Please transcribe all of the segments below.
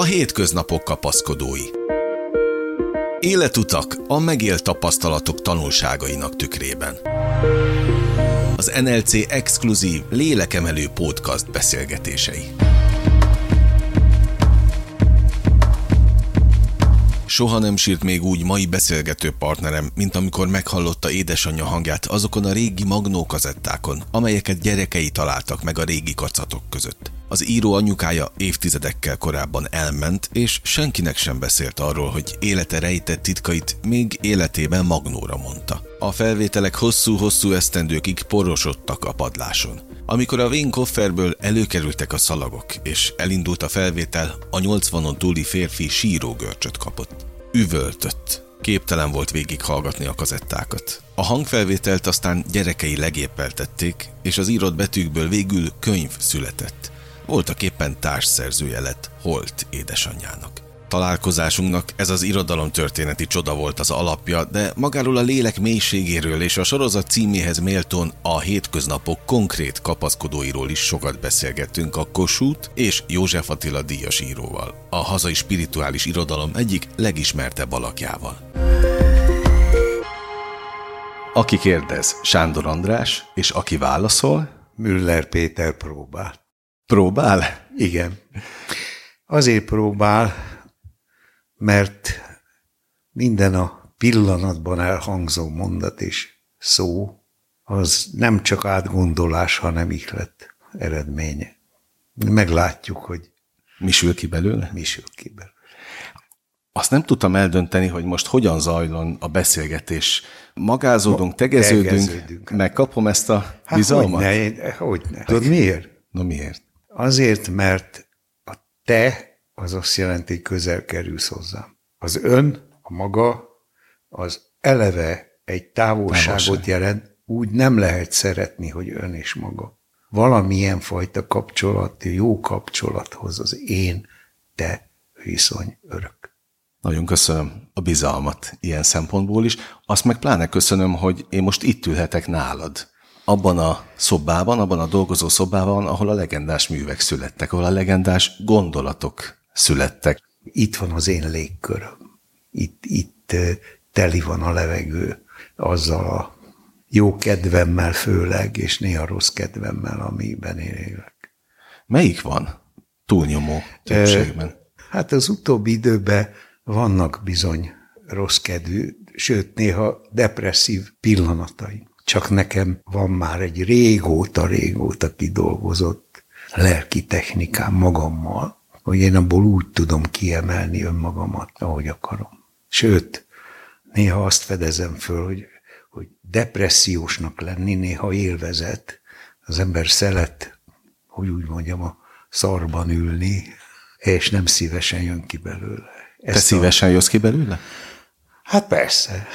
A hétköznapok kapaszkodói. Életutak a megélt tapasztalatok tanulságainak tükrében. Az NLC exkluzív lélekemelő podcast beszélgetései. Soha nem sírt még úgy mai beszélgető partnerem, mint amikor meghallotta édesanyja hangját azokon a régi magnó kazettákon, amelyeket gyerekei találtak meg a régi kacatok között. Az író anyukája évtizedekkel korábban elment, és senkinek sem beszélt arról, hogy élete rejtett titkait még életében magnóra mondta. A felvételek hosszú-hosszú esztendőkig porosodtak a padláson. Amikor a Wayne Kofferből előkerültek a szalagok, és elindult a felvétel, a 80-on túli férfi sírógörcsöt kapott. Üvöltött. Képtelen volt végighallgatni a kazettákat. A hangfelvételt aztán gyerekei legépeltették, és az írott betűkből végül könyv született. Voltak éppen társszerzője lett Holt édesanyjának. Találkozásunknak ez az irodalom történeti csoda volt az alapja, de magáról a lélek mélységéről és a sorozat címéhez méltón a hétköznapok konkrét kapaszkodóiról is sokat beszélgettünk a Kossuth és József Attila díjas íróval, a hazai spirituális irodalom egyik legismertebb alakjával. Aki kérdez, Sándor András, és aki válaszol, Müller Péter próbál. Próbál? Igen. Azért próbál, mert minden a pillanatban elhangzó mondat és szó, az nem csak átgondolás, hanem ihlet eredménye. Meglátjuk, hogy mi sül ki belőle? Mi sül ki belőle. Azt nem tudtam eldönteni, hogy most hogyan zajlon a beszélgetés. Magázódunk, tegeződünk, tegeződünk. megkapom ezt a hát bizalmat? Hogyne, hogyne. Tudod miért? No miért? Azért, mert a te az azt jelenti, hogy közel kerülsz hozzám. Az ön, a maga, az eleve egy távolságot Távolság. jelent, úgy nem lehet szeretni, hogy ön és maga. Valamilyen fajta kapcsolat, jó kapcsolathoz az én, te viszony örök. Nagyon köszönöm a bizalmat ilyen szempontból is. Azt meg pláne köszönöm, hogy én most itt ülhetek nálad. Abban a szobában, abban a dolgozó szobában, ahol a legendás művek születtek, ahol a legendás gondolatok születtek. Itt van az én légköröm. Itt, itt teli van a levegő azzal a jó kedvemmel főleg, és néha rossz kedvemmel, amiben én élek. Melyik van? Túlnyomó többségben. Hát az utóbbi időben vannak bizony rossz kedvű, sőt néha depresszív pillanatai. Csak nekem van már egy régóta-régóta kidolgozott lelki technikám magammal, hogy én abból úgy tudom kiemelni önmagamat, ahogy akarom. Sőt, néha azt fedezem föl, hogy, hogy depressziósnak lenni néha élvezet. Az ember szelet, hogy úgy mondjam, a szarban ülni, és nem szívesen jön ki belőle. Ezt Te szívesen a... jössz ki belőle? Hát persze.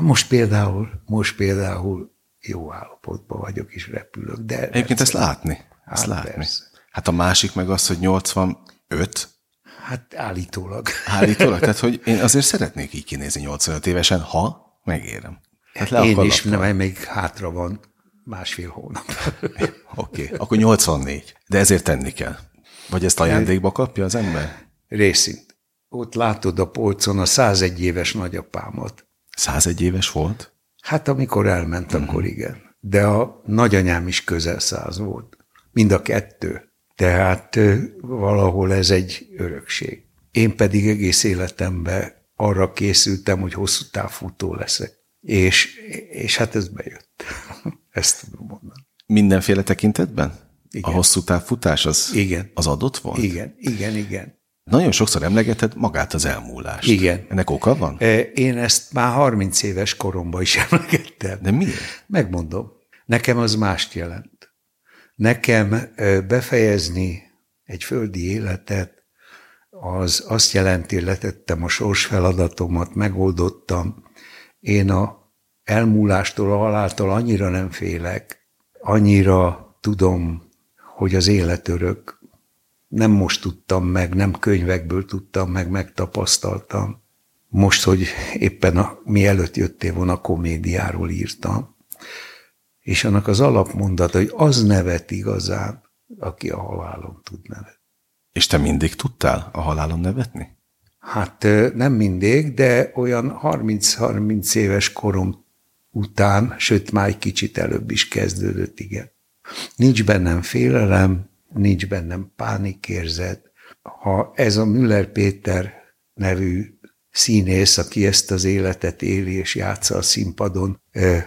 Most például, most például jó állapotban vagyok, és repülök. De Egyébként persze. ezt látni. Ezt hát látni. Persze. Hát a másik meg az, hogy 85. Hát állítólag. Állítólag? Tehát, hogy én azért szeretnék így kinézni 85 évesen, ha megérem. Hát le én is, nem, még hátra van másfél hónap. Oké, okay, akkor 84. De ezért tenni kell. Vagy ezt ajándékba kapja az ember? Részint. Ott látod a polcon a 101 éves nagyapámat. 101 éves volt? Hát amikor elment, uh-huh. akkor igen. De a nagyanyám is közel száz volt. Mind a kettő. Tehát valahol ez egy örökség. Én pedig egész életemben arra készültem, hogy hosszú távfutó leszek. És, és hát ez bejött. Ezt tudom mondani. Mindenféle tekintetben? Igen. A hosszú távfutás az, igen. az adott volt? Igen, igen, igen. Nagyon sokszor emlegeted magát az elmúlást. Igen. Ennek oka van? Én ezt már 30 éves koromban is emlegettem. De miért? Megmondom. Nekem az mást jelent. Nekem befejezni egy földi életet, az azt jelenti, letettem a sorsfeladatomat, megoldottam. Én a elmúlástól, a haláltól annyira nem félek, annyira tudom, hogy az élet örök. Nem most tudtam meg, nem könyvekből tudtam meg, megtapasztaltam. Most, hogy éppen a, mielőtt jöttél volna, komédiáról írtam és annak az alapmondata, hogy az nevet igazán, aki a halálon tud nevet. És te mindig tudtál a halálon nevetni? Hát nem mindig, de olyan 30-30 éves korom után, sőt már egy kicsit előbb is kezdődött, igen. Nincs bennem félelem, nincs bennem pánikérzet. Ha ez a Müller Péter nevű színész, aki ezt az életet éli és játsza a színpadon,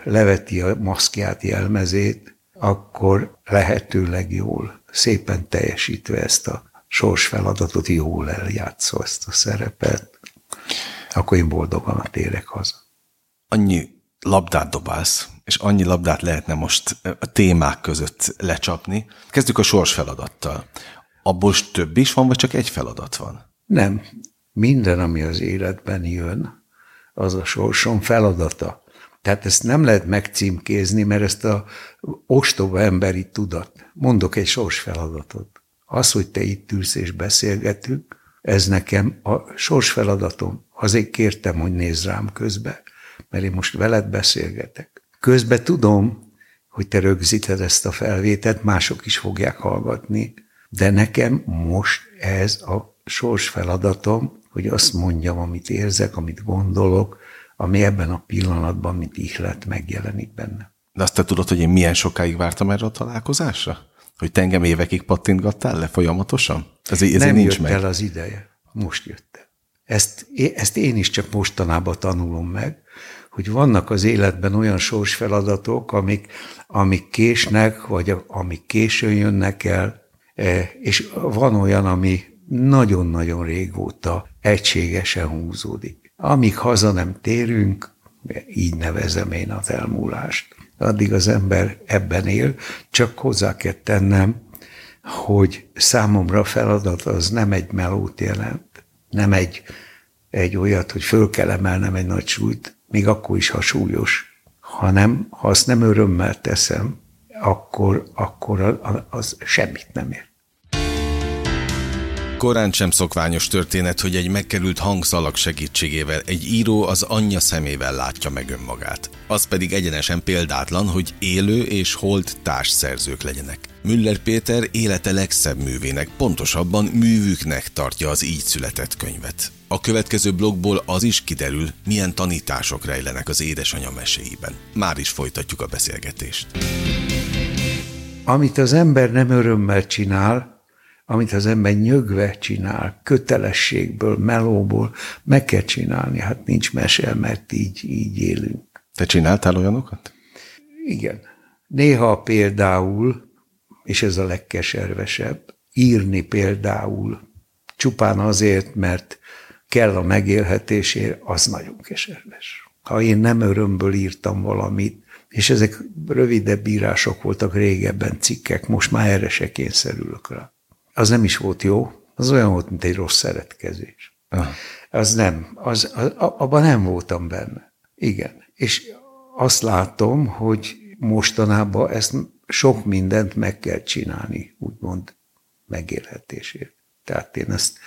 leveti a maszkját, jelmezét, akkor lehetőleg jól, szépen teljesítve ezt a sorsfeladatot, jól eljátszó ezt a szerepet, akkor én boldogan térek haza. Annyi labdát dobálsz, és annyi labdát lehetne most a témák között lecsapni. Kezdjük a sors feladattal. Abból több is van, vagy csak egy feladat van? Nem. Minden, ami az életben jön, az a sorsom feladata. Tehát ezt nem lehet megcímkézni, mert ezt a ostoba emberi tudat. Mondok egy sors feladatot. Az, hogy te itt ülsz és beszélgetünk, ez nekem a sors feladatom. Azért kértem, hogy nézz rám közbe, mert én most veled beszélgetek. Közben tudom, hogy te rögzíted ezt a felvételt, mások is fogják hallgatni, de nekem most ez a sors feladatom, hogy azt mondjam, amit érzek, amit gondolok, ami ebben a pillanatban, mint ihlet megjelenik benne. De azt te tudod, hogy én milyen sokáig vártam erre a találkozásra? Hogy te engem évekig pattintgattál le folyamatosan? Ez, ez Nem nincs jött meg. el az ideje. Most jött el. Ezt, ezt én is csak mostanában tanulom meg, hogy vannak az életben olyan sorsfeladatok, amik, amik késnek, vagy amik későn jönnek el, e, és van olyan, ami nagyon-nagyon régóta egységesen húzódik. Amíg haza nem térünk, így nevezem én az elmúlást, addig az ember ebben él, csak hozzá kell tennem, hogy számomra feladat az nem egy melót jelent, nem egy, egy olyat, hogy föl kell emelnem egy nagy súlyt, még akkor is, ha súlyos, hanem ha azt nem örömmel teszem, akkor, akkor az semmit nem ér. Korán sem szokványos történet, hogy egy megkerült hangszalag segítségével egy író az anyja szemével látja meg önmagát. Az pedig egyenesen példátlan, hogy élő és holt társszerzők legyenek. Müller Péter élete legszebb művének, pontosabban művüknek tartja az így született könyvet. A következő blogból az is kiderül, milyen tanítások rejlenek az édesanyja meséiben. Már is folytatjuk a beszélgetést. Amit az ember nem örömmel csinál, amit az ember nyögve csinál, kötelességből, melóból, meg kell csinálni. Hát nincs mese, mert így, így élünk. Te csináltál olyanokat? Igen. Néha például, és ez a legkeservesebb, írni például csupán azért, mert kell a megélhetésért, az nagyon keserves. Ha én nem örömből írtam valamit, és ezek rövidebb írások voltak régebben, cikkek, most már erre se kényszerülök rá az nem is volt jó, az olyan volt, mint egy rossz szeretkezés. Aha. Az nem, az, az, abban nem voltam benne. Igen. És azt látom, hogy mostanában ezt sok mindent meg kell csinálni, úgymond megélhetésért. Tehát én ezt,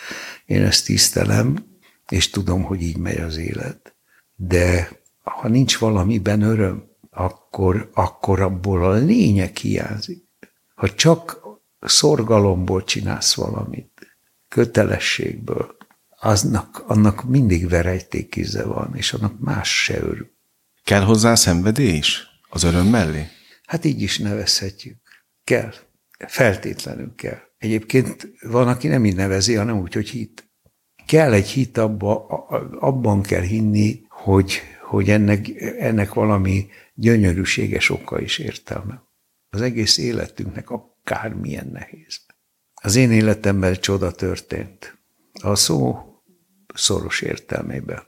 én ezt tisztelem, és tudom, hogy így megy az élet. De ha nincs valamiben öröm, akkor, akkor abból a lényeg hiányzik. Ha csak szorgalomból csinálsz valamit, kötelességből, aznak, annak mindig verejtékize van, és annak más se örül. Kell hozzá szenvedély is? Az öröm mellé? Hát így is nevezhetjük. Kell. Feltétlenül kell. Egyébként van, aki nem így nevezi, hanem úgy, hogy hit. Kell egy hit abba, abban kell hinni, hogy, hogy ennek, ennek valami gyönyörűséges oka is értelme. Az egész életünknek a akármilyen nehéz. Az én életemben csoda történt. A szó szoros értelmében.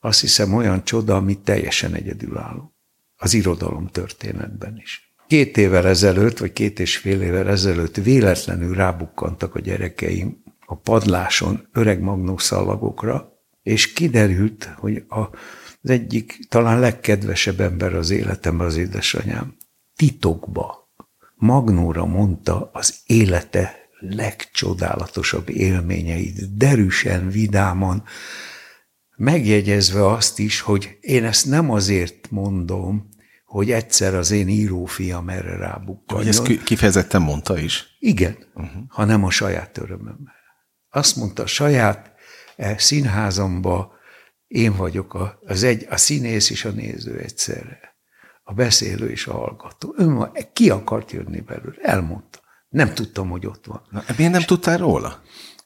Azt hiszem olyan csoda, ami teljesen egyedülálló. Az irodalom történetben is. Két évvel ezelőtt, vagy két és fél évvel ezelőtt véletlenül rábukkantak a gyerekeim a padláson öreg magnószallagokra, és kiderült, hogy a, az egyik talán legkedvesebb ember az életemben az édesanyám titokba Magnóra mondta az élete legcsodálatosabb élményeit, derűsen, vidáman, megjegyezve azt is, hogy én ezt nem azért mondom, hogy egyszer az én írófiam erre rábukkanjon. Hogy ezt kifejezetten mondta is? Igen, uh-huh. hanem a saját örömömmel. azt mondta, a saját e, színházamba én vagyok a, az egy, a színész és a néző egyszerre. A beszélő és a hallgató. Ön ki akart jönni belőle? Elmondta. Nem tudtam, hogy ott van. Na, miért nem tudtál róla?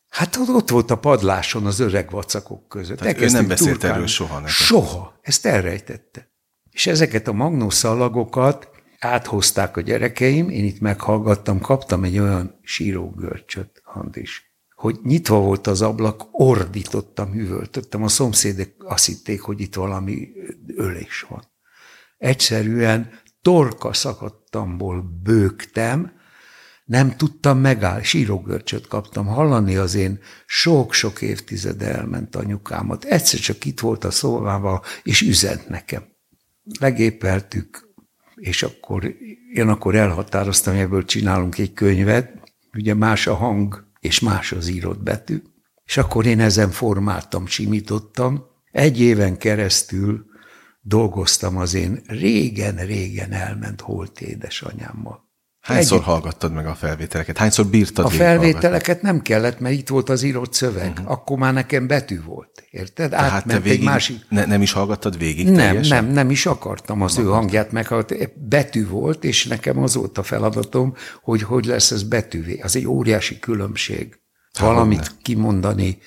Hát ott volt a padláson az öreg vacakok között. Tehát ő nem beszélt turkálni. erről soha neked. Soha. Ezt elrejtette. És ezeket a magnószalagokat áthozták a gyerekeim, én itt meghallgattam, kaptam egy olyan sírógörcsöt, Andis, hogy nyitva volt az ablak, ordítottam, hűvöltöttem, a szomszédek azt hitték, hogy itt valami ölés van. Egyszerűen torka szakadtamból bőgtem, nem tudtam megállni, sírógörcsöt kaptam hallani az én sok-sok évtized elment anyukámat. Egyszer csak itt volt a szobával, és üzent nekem. Legépeltük, és akkor én akkor elhatároztam, hogy ebből csinálunk egy könyvet, ugye más a hang, és más az írott betű, és akkor én ezen formáltam, simítottam. Egy éven keresztül dolgoztam az én régen-régen elment holt édesanyámmal. Hányszor egy... hallgattad meg a felvételeket? Hányszor bírtad A felvételeket nem kellett, mert itt volt az írott szöveg. Uh-huh. Akkor már nekem betű volt. Érted? Tehát Átment végig, egy másik... Ne, nem is hallgattad végig Nem, teljesen? nem, nem is akartam az Na, ő hangját meghallgatni. Betű volt, és nekem az volt a feladatom, hogy hogy lesz ez betűvé. Az egy óriási különbség. Valamit ne. kimondani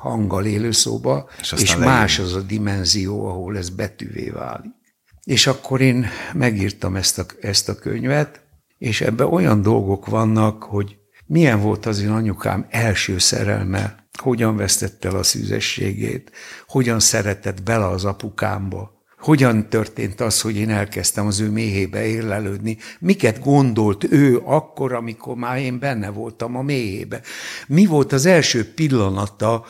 hanggal élőszóba, és, és más az a dimenzió, ahol ez betűvé válik. És akkor én megírtam ezt a, ezt a könyvet, és ebben olyan dolgok vannak, hogy milyen volt az én anyukám első szerelme, hogyan vesztette el a szűzességét, hogyan szeretett bele az apukámba, hogyan történt az, hogy én elkezdtem az ő méhébe érlelődni, miket gondolt ő akkor, amikor már én benne voltam a méhébe. Mi volt az első pillanata,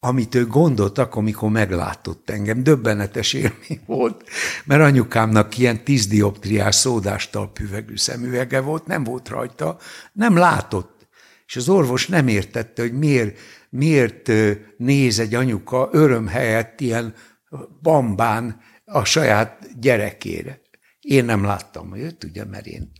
amit ő gondolt akkor, amikor meglátott engem. Döbbenetes élmény volt, mert anyukámnak ilyen tíz dioptriás szódástal püvegű szemüvege volt, nem volt rajta, nem látott. És az orvos nem értette, hogy miért, miért néz egy anyuka öröm helyett ilyen bambán a saját gyerekére. Én nem láttam őt, ugye, mert én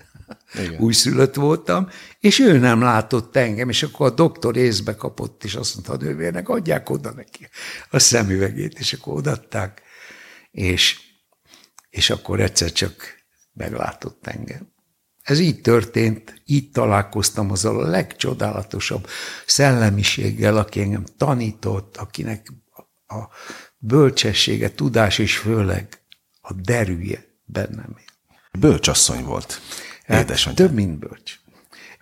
igen. újszülött voltam, és ő nem látott engem, és akkor a doktor észbe kapott, és azt mondta a nővérnek, adják oda neki a szemüvegét, és akkor odatták, és, és akkor egyszer csak meglátott engem. Ez így történt, így találkoztam azzal a legcsodálatosabb szellemiséggel, aki engem tanított, akinek a bölcsessége, tudás és főleg a derűje bennem. Bölcsasszony volt. Hát Édesanyám. Több, mint bölcs.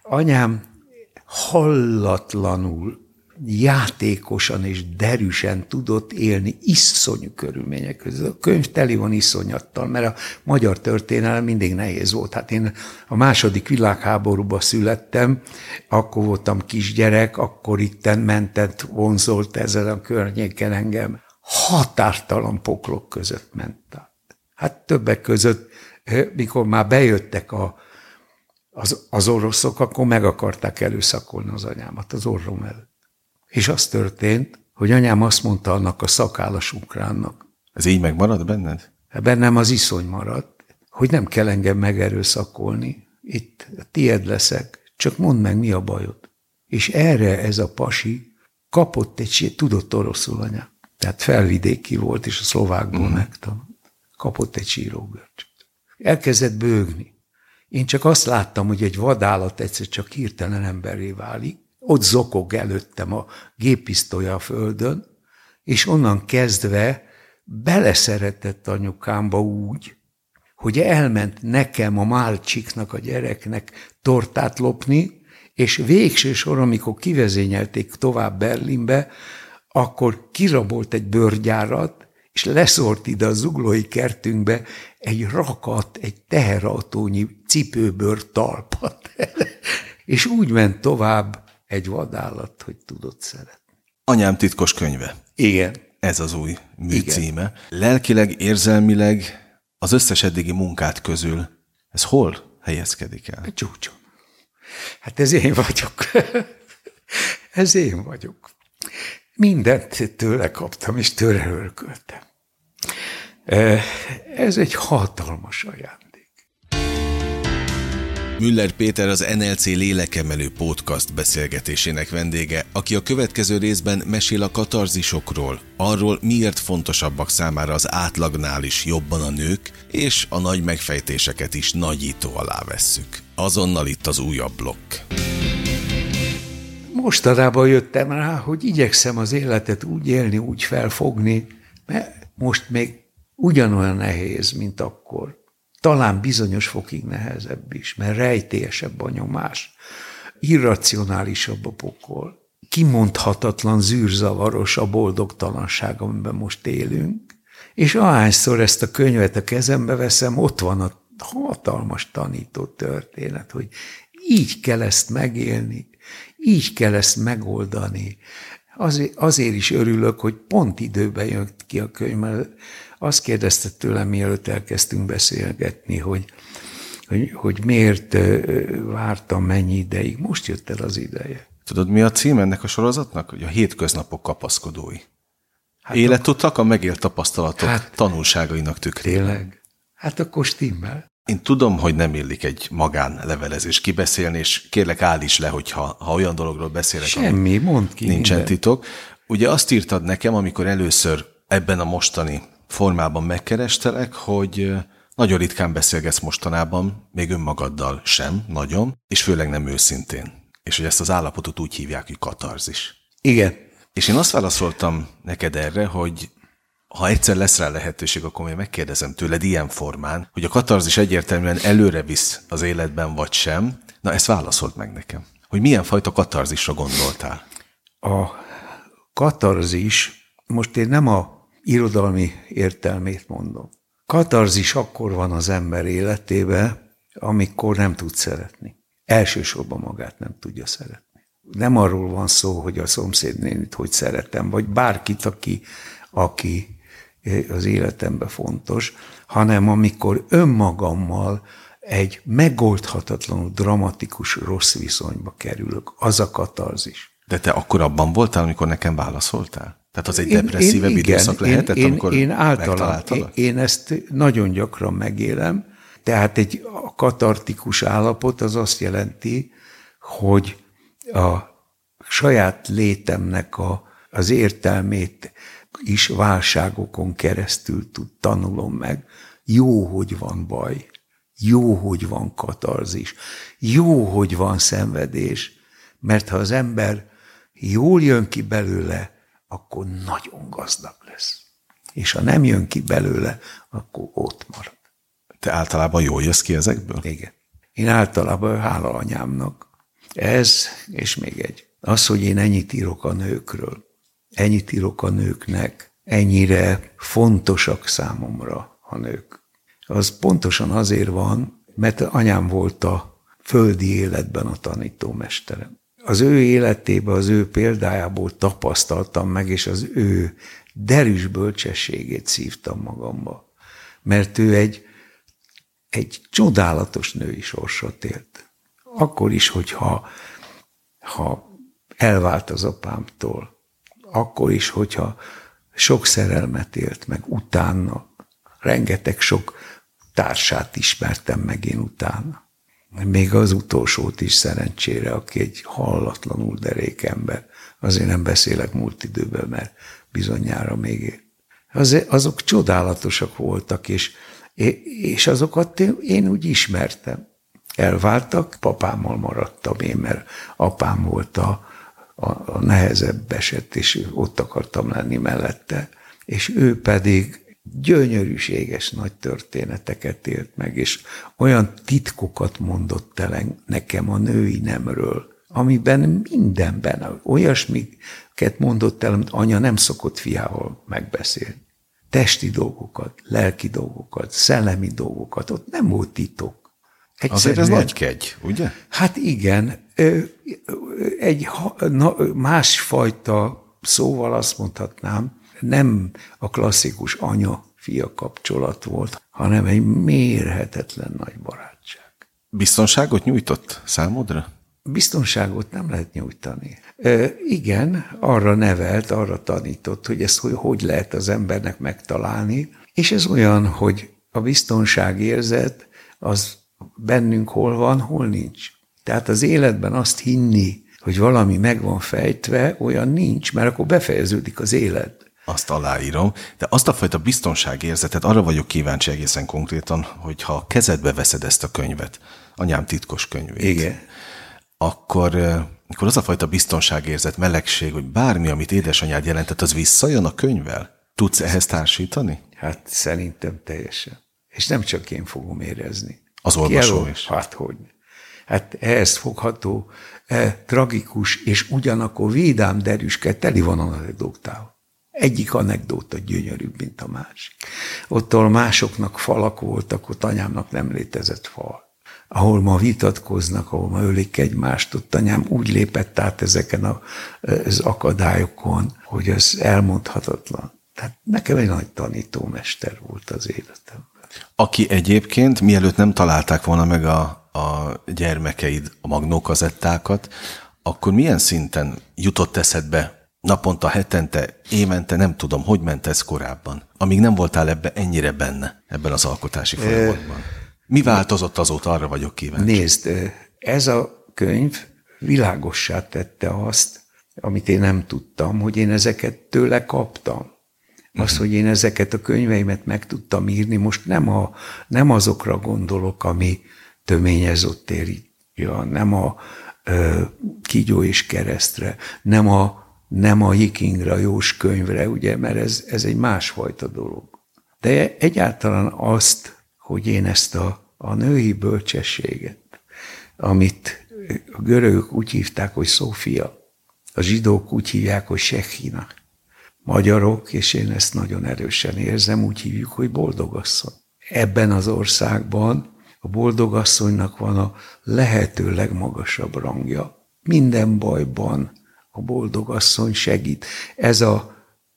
Anyám hallatlanul, játékosan és derűsen tudott élni iszonyú körülmények között. A könyv teli van iszonyattal, mert a magyar történelem mindig nehéz volt. Hát én a második világháborúba születtem, akkor voltam kisgyerek, akkor itten mentett, vonzolt ezen a környéken engem. Határtalan poklok között ment. Hát többek között, eh, mikor már bejöttek a az, az oroszok akkor meg akarták előszakolni az anyámat az orrom előtt. És az történt, hogy anyám azt mondta annak a szakállas ukránnak. Ez így megmarad benned? Bennem az iszony maradt, hogy nem kell engem megerőszakolni. Itt tied leszek, csak mondd meg, mi a bajod. És erre ez a pasi kapott egy, tudott oroszul anya. Tehát felvidéki volt, és a szlovákból uh-huh. megtanult. Kapott egy sírógörcsöt. Elkezdett bőgni. Én csak azt láttam, hogy egy vadállat egyszer csak hirtelen emberré válik, ott zokog előttem a géppisztolya a földön, és onnan kezdve beleszeretett anyukámba úgy, hogy elment nekem, a Málcsiknak, a gyereknek tortát lopni, és végső sor, amikor kivezényelték tovább Berlinbe, akkor kirabolt egy bőrgyárat, és leszort ide a zuglói kertünkbe egy rakat, egy teherautónyi cipőbőr talpat. és úgy ment tovább egy vadállat, hogy tudott szeretni. Anyám titkos könyve. Igen. Ez az új mű címe. Lelkileg, érzelmileg az összes eddigi munkát közül ez hol helyezkedik el? A csúcson. Hát ez én vagyok. ez én vagyok. Mindent tőle kaptam, és tőle örköltem. Ez egy hatalmas ajándék. Müller Péter az NLC lélekemelő podcast beszélgetésének vendége, aki a következő részben mesél a katarzisokról, arról miért fontosabbak számára az átlagnál is jobban a nők, és a nagy megfejtéseket is nagyító alá vesszük. Azonnal itt az újabb blokk. Mostanában jöttem rá, hogy igyekszem az életet úgy élni, úgy felfogni, mert most még ugyanolyan nehéz, mint akkor. Talán bizonyos fokig nehezebb is, mert rejtélyesebb a nyomás, irracionálisabb a pokol, kimondhatatlan zűrzavaros a boldogtalanság, amiben most élünk, és ahányszor ezt a könyvet a kezembe veszem, ott van a hatalmas tanító történet, hogy így kell ezt megélni, így kell ezt megoldani. Azért, azért is örülök, hogy pont időben jött ki a könyv, mert azt kérdezte tőlem, mielőtt elkezdtünk beszélgetni, hogy, hogy, hogy miért vártam mennyi ideig. Most jött el az ideje. Tudod, mi a cím ennek a sorozatnak? Hogy a hétköznapok kapaszkodói. Hát Életutak a megélt tapasztalatok hát, tanulságainak tükrében. Tényleg? Hát akkor stimmel. Én tudom, hogy nem illik egy magánlevelezés kibeszélni, és kérlek áll is le, hogyha ha olyan dologról beszélek, Semmi, mond ki Nincsen minden. titok. Ugye azt írtad nekem, amikor először ebben a mostani formában megkerestelek, hogy nagyon ritkán beszélgetsz mostanában, még önmagaddal sem, nagyon, és főleg nem őszintén. És hogy ezt az állapotot úgy hívják, hogy katarzis. Igen. És én azt válaszoltam neked erre, hogy ha egyszer lesz rá lehetőség, akkor még megkérdezem tőled ilyen formán, hogy a katarzis egyértelműen előre visz az életben, vagy sem. Na, ezt válaszolt meg nekem. Hogy milyen fajta katarzisra gondoltál? A katarzis, most én nem a irodalmi értelmét mondom. Katarzis akkor van az ember életébe, amikor nem tud szeretni. Elsősorban magát nem tudja szeretni. Nem arról van szó, hogy a szomszédnénit hogy szeretem, vagy bárkit, aki, aki az életemben fontos, hanem amikor önmagammal egy megoldhatatlanul dramatikus rossz viszonyba kerülök, az a katarzis. De te akkor abban voltál, amikor nekem válaszoltál? Tehát az egy én, depresszívebb én, időszak igen, lehetett, én, amikor én, általán, én, én ezt nagyon gyakran megélem, tehát egy katartikus állapot az azt jelenti, hogy a saját létemnek a, az értelmét is válságokon keresztül tud, tanulom meg. Jó, hogy van baj. Jó, hogy van katarzis. Jó, hogy van szenvedés. Mert ha az ember jól jön ki belőle, akkor nagyon gazdag lesz. És ha nem jön ki belőle, akkor ott marad. Te általában jól jössz ki ezekből? Igen. Én általában hála anyámnak. Ez, és még egy. Az, hogy én ennyit írok a nőkről, ennyit írok a nőknek, ennyire fontosak számomra a nők. Az pontosan azért van, mert anyám volt a földi életben a tanítómesterem az ő életébe, az ő példájából tapasztaltam meg, és az ő derűs bölcsességét szívtam magamba. Mert ő egy, egy csodálatos női sorsot élt. Akkor is, hogyha ha elvált az apámtól, akkor is, hogyha sok szerelmet élt meg utána, rengeteg sok társát ismertem meg én utána még az utolsót is szerencsére, aki egy hallatlanul derék ember. Azért nem beszélek múlt időben, mert bizonyára még. Az, azok csodálatosak voltak, és, és azokat én úgy ismertem. Elváltak, papámmal maradtam én, mert apám volt a, a, a nehezebb eset, és ott akartam lenni mellette. És ő pedig gyönyörűséges nagy történeteket élt meg, és olyan titkokat mondott el nekem a női nemről, amiben mindenben olyasmiket mondott el, amit anya nem szokott fiával megbeszélni. Testi dolgokat, lelki dolgokat, szellemi dolgokat, ott nem volt titok. Egyszerűen, Azért ez nagy kegy, ugye? Hát igen, egy másfajta szóval azt mondhatnám, nem a klasszikus anya-fia kapcsolat volt, hanem egy mérhetetlen nagy barátság. Biztonságot nyújtott számodra? Biztonságot nem lehet nyújtani. E, igen, arra nevelt, arra tanított, hogy ezt hogy, hogy lehet az embernek megtalálni, és ez olyan, hogy a biztonságérzet az bennünk hol van, hol nincs. Tehát az életben azt hinni, hogy valami meg van fejtve, olyan nincs, mert akkor befejeződik az élet. Azt aláírom, de azt a fajta biztonságérzetet, arra vagyok kíváncsi egészen konkrétan, hogy ha kezedbe veszed ezt a könyvet, anyám titkos könyvét, Igen. akkor, akkor az a fajta biztonságérzet, melegség, hogy bármi, amit édesanyád jelentett, az visszajön a könyvvel? Tudsz ehhez társítani? Hát szerintem teljesen. És nem csak én fogom érezni. Az olvasó is. Hát hogy. Hát ehhez fogható, eh, tragikus, és ugyanakkor védám derűske, teli van anekdótával. Egyik anekdóta gyönyörűbb, mint a másik. Ott, ahol másoknak falak voltak, ott anyámnak nem létezett fal. Ahol ma vitatkoznak, ahol ma ölik egymást, ott anyám úgy lépett át ezeken a, az akadályokon, hogy ez elmondhatatlan. Tehát nekem egy nagy tanítómester volt az életemben. Aki egyébként, mielőtt nem találták volna meg a, a gyermekeid a magnókazettákat, akkor milyen szinten jutott eszedbe naponta, hetente, évente, nem tudom, hogy ment ez korábban, amíg nem voltál ebbe ennyire benne, ebben az alkotási folyamatban. Mi változott azóta, arra vagyok kíváncsi. Nézd, ez a könyv világossá tette azt, amit én nem tudtam, hogy én ezeket tőle kaptam. Az, hogy én ezeket a könyveimet meg tudtam írni, most nem, a, nem azokra gondolok, ami töményez ott érítja, nem a ö, kígyó és keresztre, nem a, nem a Hikingra, Jós könyvre, ugye, mert ez, ez egy másfajta dolog. De egyáltalán azt, hogy én ezt a, a női bölcsességet, amit a görögök úgy hívták, hogy Szófia, a zsidók úgy hívják, hogy Sechina, magyarok, és én ezt nagyon erősen érzem, úgy hívjuk, hogy boldogasszony. Ebben az országban a boldogasszonynak van a lehető legmagasabb rangja. Minden bajban a boldogasszony segít. Ez a,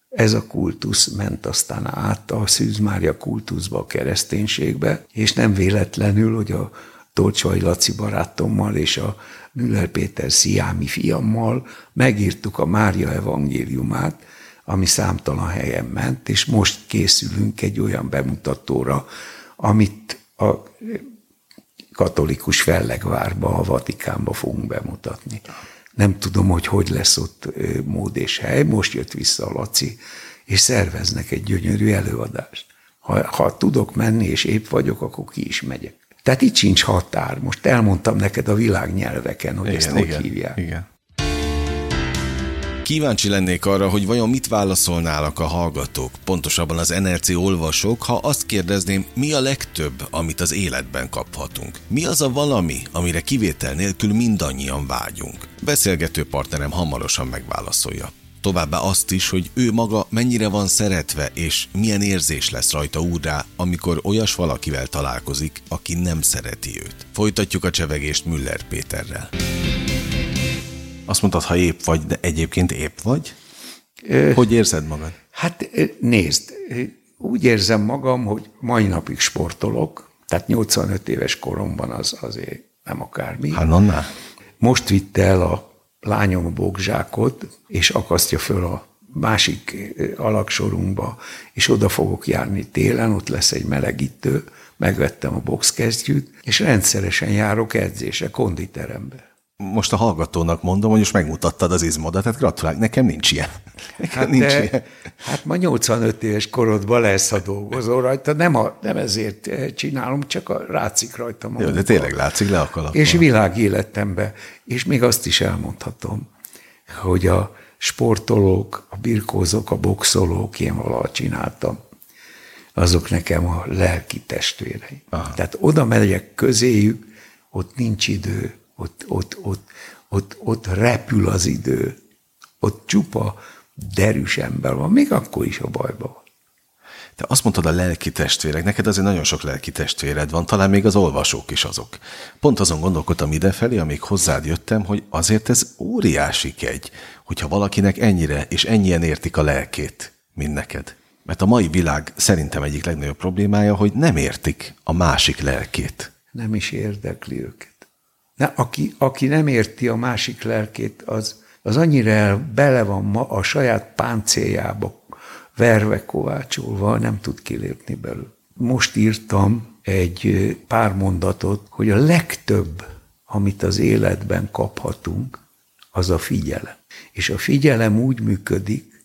ez a kultusz ment aztán át a Szűz Mária kultuszba, a kereszténységbe, és nem véletlenül, hogy a Tolcsai Laci barátommal és a Müller Péter Sziámi fiammal megírtuk a Mária evangéliumát, ami számtalan helyen ment, és most készülünk egy olyan bemutatóra, amit a katolikus Fellegvárba, a Vatikánba fogunk bemutatni. Nem tudom, hogy hogy lesz ott mód és hely. Most jött vissza a Laci, és szerveznek egy gyönyörű előadást. Ha, ha tudok menni, és épp vagyok, akkor ki is megyek. Tehát itt sincs határ. Most elmondtam neked a világnyelveken, hogy igen, ezt hogy igen, hívják. Igen. Kíváncsi lennék arra, hogy vajon mit válaszolnának a hallgatók, pontosabban az NRC olvasók, ha azt kérdezném, mi a legtöbb, amit az életben kaphatunk. Mi az a valami, amire kivétel nélkül mindannyian vágyunk? Beszélgető partnerem hamarosan megválaszolja. Továbbá azt is, hogy ő maga mennyire van szeretve, és milyen érzés lesz rajta úrrá, amikor olyas valakivel találkozik, aki nem szereti őt. Folytatjuk a csevegést Müller Péterrel. Azt mondtad, ha épp vagy, de egyébként épp vagy? Hogy érzed magad? Hát nézd, úgy érzem magam, hogy mai napig sportolok, tehát 85 éves koromban az azért nem akármi. Hát annál? Most vitte el a lányom a bogzsákot, és akasztja föl a másik alaksorunkba, és oda fogok járni télen, ott lesz egy melegítő, megvettem a boxkesztyűt, és rendszeresen járok edzése, konditerembe most a hallgatónak mondom, hogy most megmutattad az izmodat, tehát gratulálok, nekem nincs ilyen. Nekem hát, nincs de, ilyen. hát ma 85 éves korodban lesz, a dolgozó rajta, nem, a, nem ezért csinálom, csak a, látszik rajta Jó, de tényleg látszik le a. És világéletembe. És még azt is elmondhatom, hogy a sportolók, a birkózók, a boxolók, én valaha csináltam, azok nekem a lelki testvéreim. Aha. Tehát oda megyek közéjük, ott nincs idő, ott, ott, ott, ott, ott repül az idő, ott csupa derűs ember van, még akkor is a bajban van. Te azt mondtad a lelki testvérek, neked azért nagyon sok lelki testvéred van, talán még az olvasók is azok. Pont azon gondolkodtam idefelé, amíg hozzád jöttem, hogy azért ez óriási kegy, hogyha valakinek ennyire és ennyien értik a lelkét, mint neked. Mert a mai világ szerintem egyik legnagyobb problémája, hogy nem értik a másik lelkét. Nem is érdekli őket. Ne, aki, aki nem érti a másik lelkét, az, az annyira el, bele van ma a saját páncéljába verve kovácsolva, nem tud kilépni belőle. Most írtam egy pár mondatot, hogy a legtöbb, amit az életben kaphatunk, az a figyelem. És a figyelem úgy működik,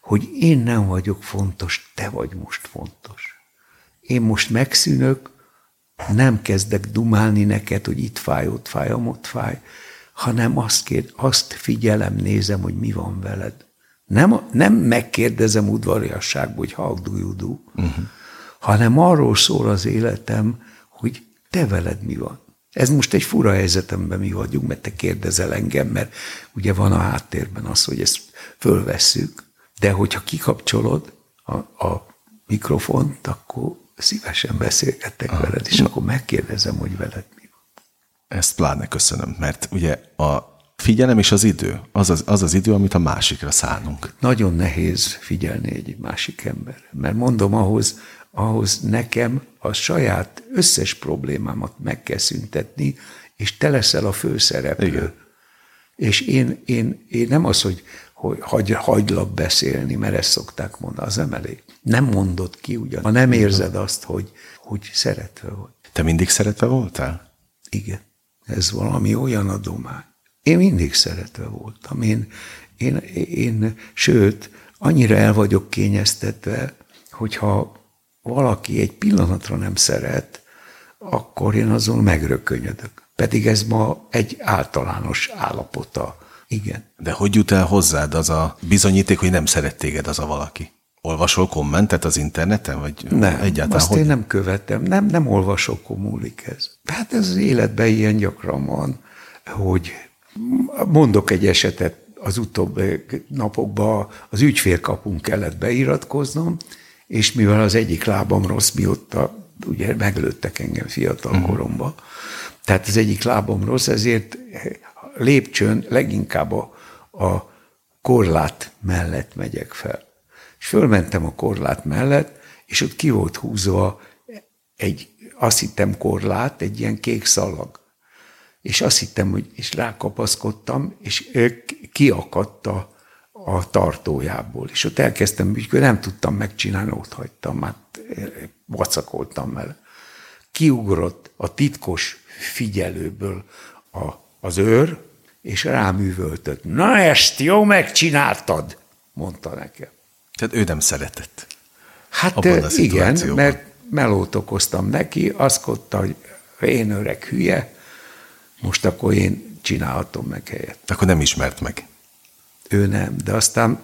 hogy én nem vagyok fontos, te vagy most fontos. Én most megszűnök, nem kezdek dumálni neked, hogy itt fáj, ott fáj, ott fáj, hanem azt, kér, azt figyelem, nézem, hogy mi van veled. Nem, nem megkérdezem udvariasságból, hogy how do you do, uh-huh. hanem arról szól az életem, hogy te veled mi van. Ez most egy fura helyzetemben mi vagyunk, mert te kérdezel engem, mert ugye van a háttérben az, hogy ezt fölvesszük, de hogyha kikapcsolod a, a mikrofont, akkor szívesen beszélgettek ah. veled, és akkor megkérdezem, hogy veled mi van. Ezt pláne köszönöm, mert ugye a figyelem és az idő, az az, az az idő, amit a másikra szánunk. Nagyon nehéz figyelni egy másik ember, mert mondom, ahhoz, ahhoz nekem a saját összes problémámat meg kell szüntetni, és te leszel a főszereplő. Igen. És én, én, én nem az, hogy, hogy hagy, hagylak beszélni, mert ezt szokták mondani, az nem elég. Nem mondod ki ugyan, ha nem érzed azt, hogy, hogy szeretve vagy. Te mindig szeretve voltál? Igen. Ez valami olyan adomány. Én mindig szeretve voltam. Én, én, én, sőt, annyira el vagyok kényeztetve, hogyha valaki egy pillanatra nem szeret, akkor én azon megrökönyödök. Pedig ez ma egy általános állapota. Igen. De hogy jut el hozzád az a bizonyíték, hogy nem szeret téged az a valaki? Olvasol kommentet az interneten, vagy nem, egyáltalán? azt hogy... én nem követem. Nem, nem olvasok, komúlik ez. Hát ez az életben ilyen gyakran van, hogy mondok egy esetet, az utóbbi napokban az ügyfélkapunk kellett beiratkoznom, és mivel az egyik lábam rossz, mióta ugye meglőttek engem fiatal uh-huh. koromban, tehát az egyik lábam rossz, ezért lépcsőn leginkább a, a korlát mellett megyek fel. És fölmentem a korlát mellett, és ott ki volt húzva egy, azt hittem korlát, egy ilyen kék szalag. És azt hittem, hogy és rákapaszkodtam, és kiakadt a, a tartójából. És ott elkezdtem működni, nem tudtam megcsinálni, ott hagytam, hát vacakoltam vele. Kiugrott a titkos figyelőből a, az őr, és rám üvöltött. Na ezt jó megcsináltad, mondta nekem. Tehát ő nem szeretett. Hát igen, mert melót okoztam neki, azt kodta, hogy én öreg hülye, most akkor én csinálhatom meg helyet. Akkor nem ismert meg. Ő nem, de aztán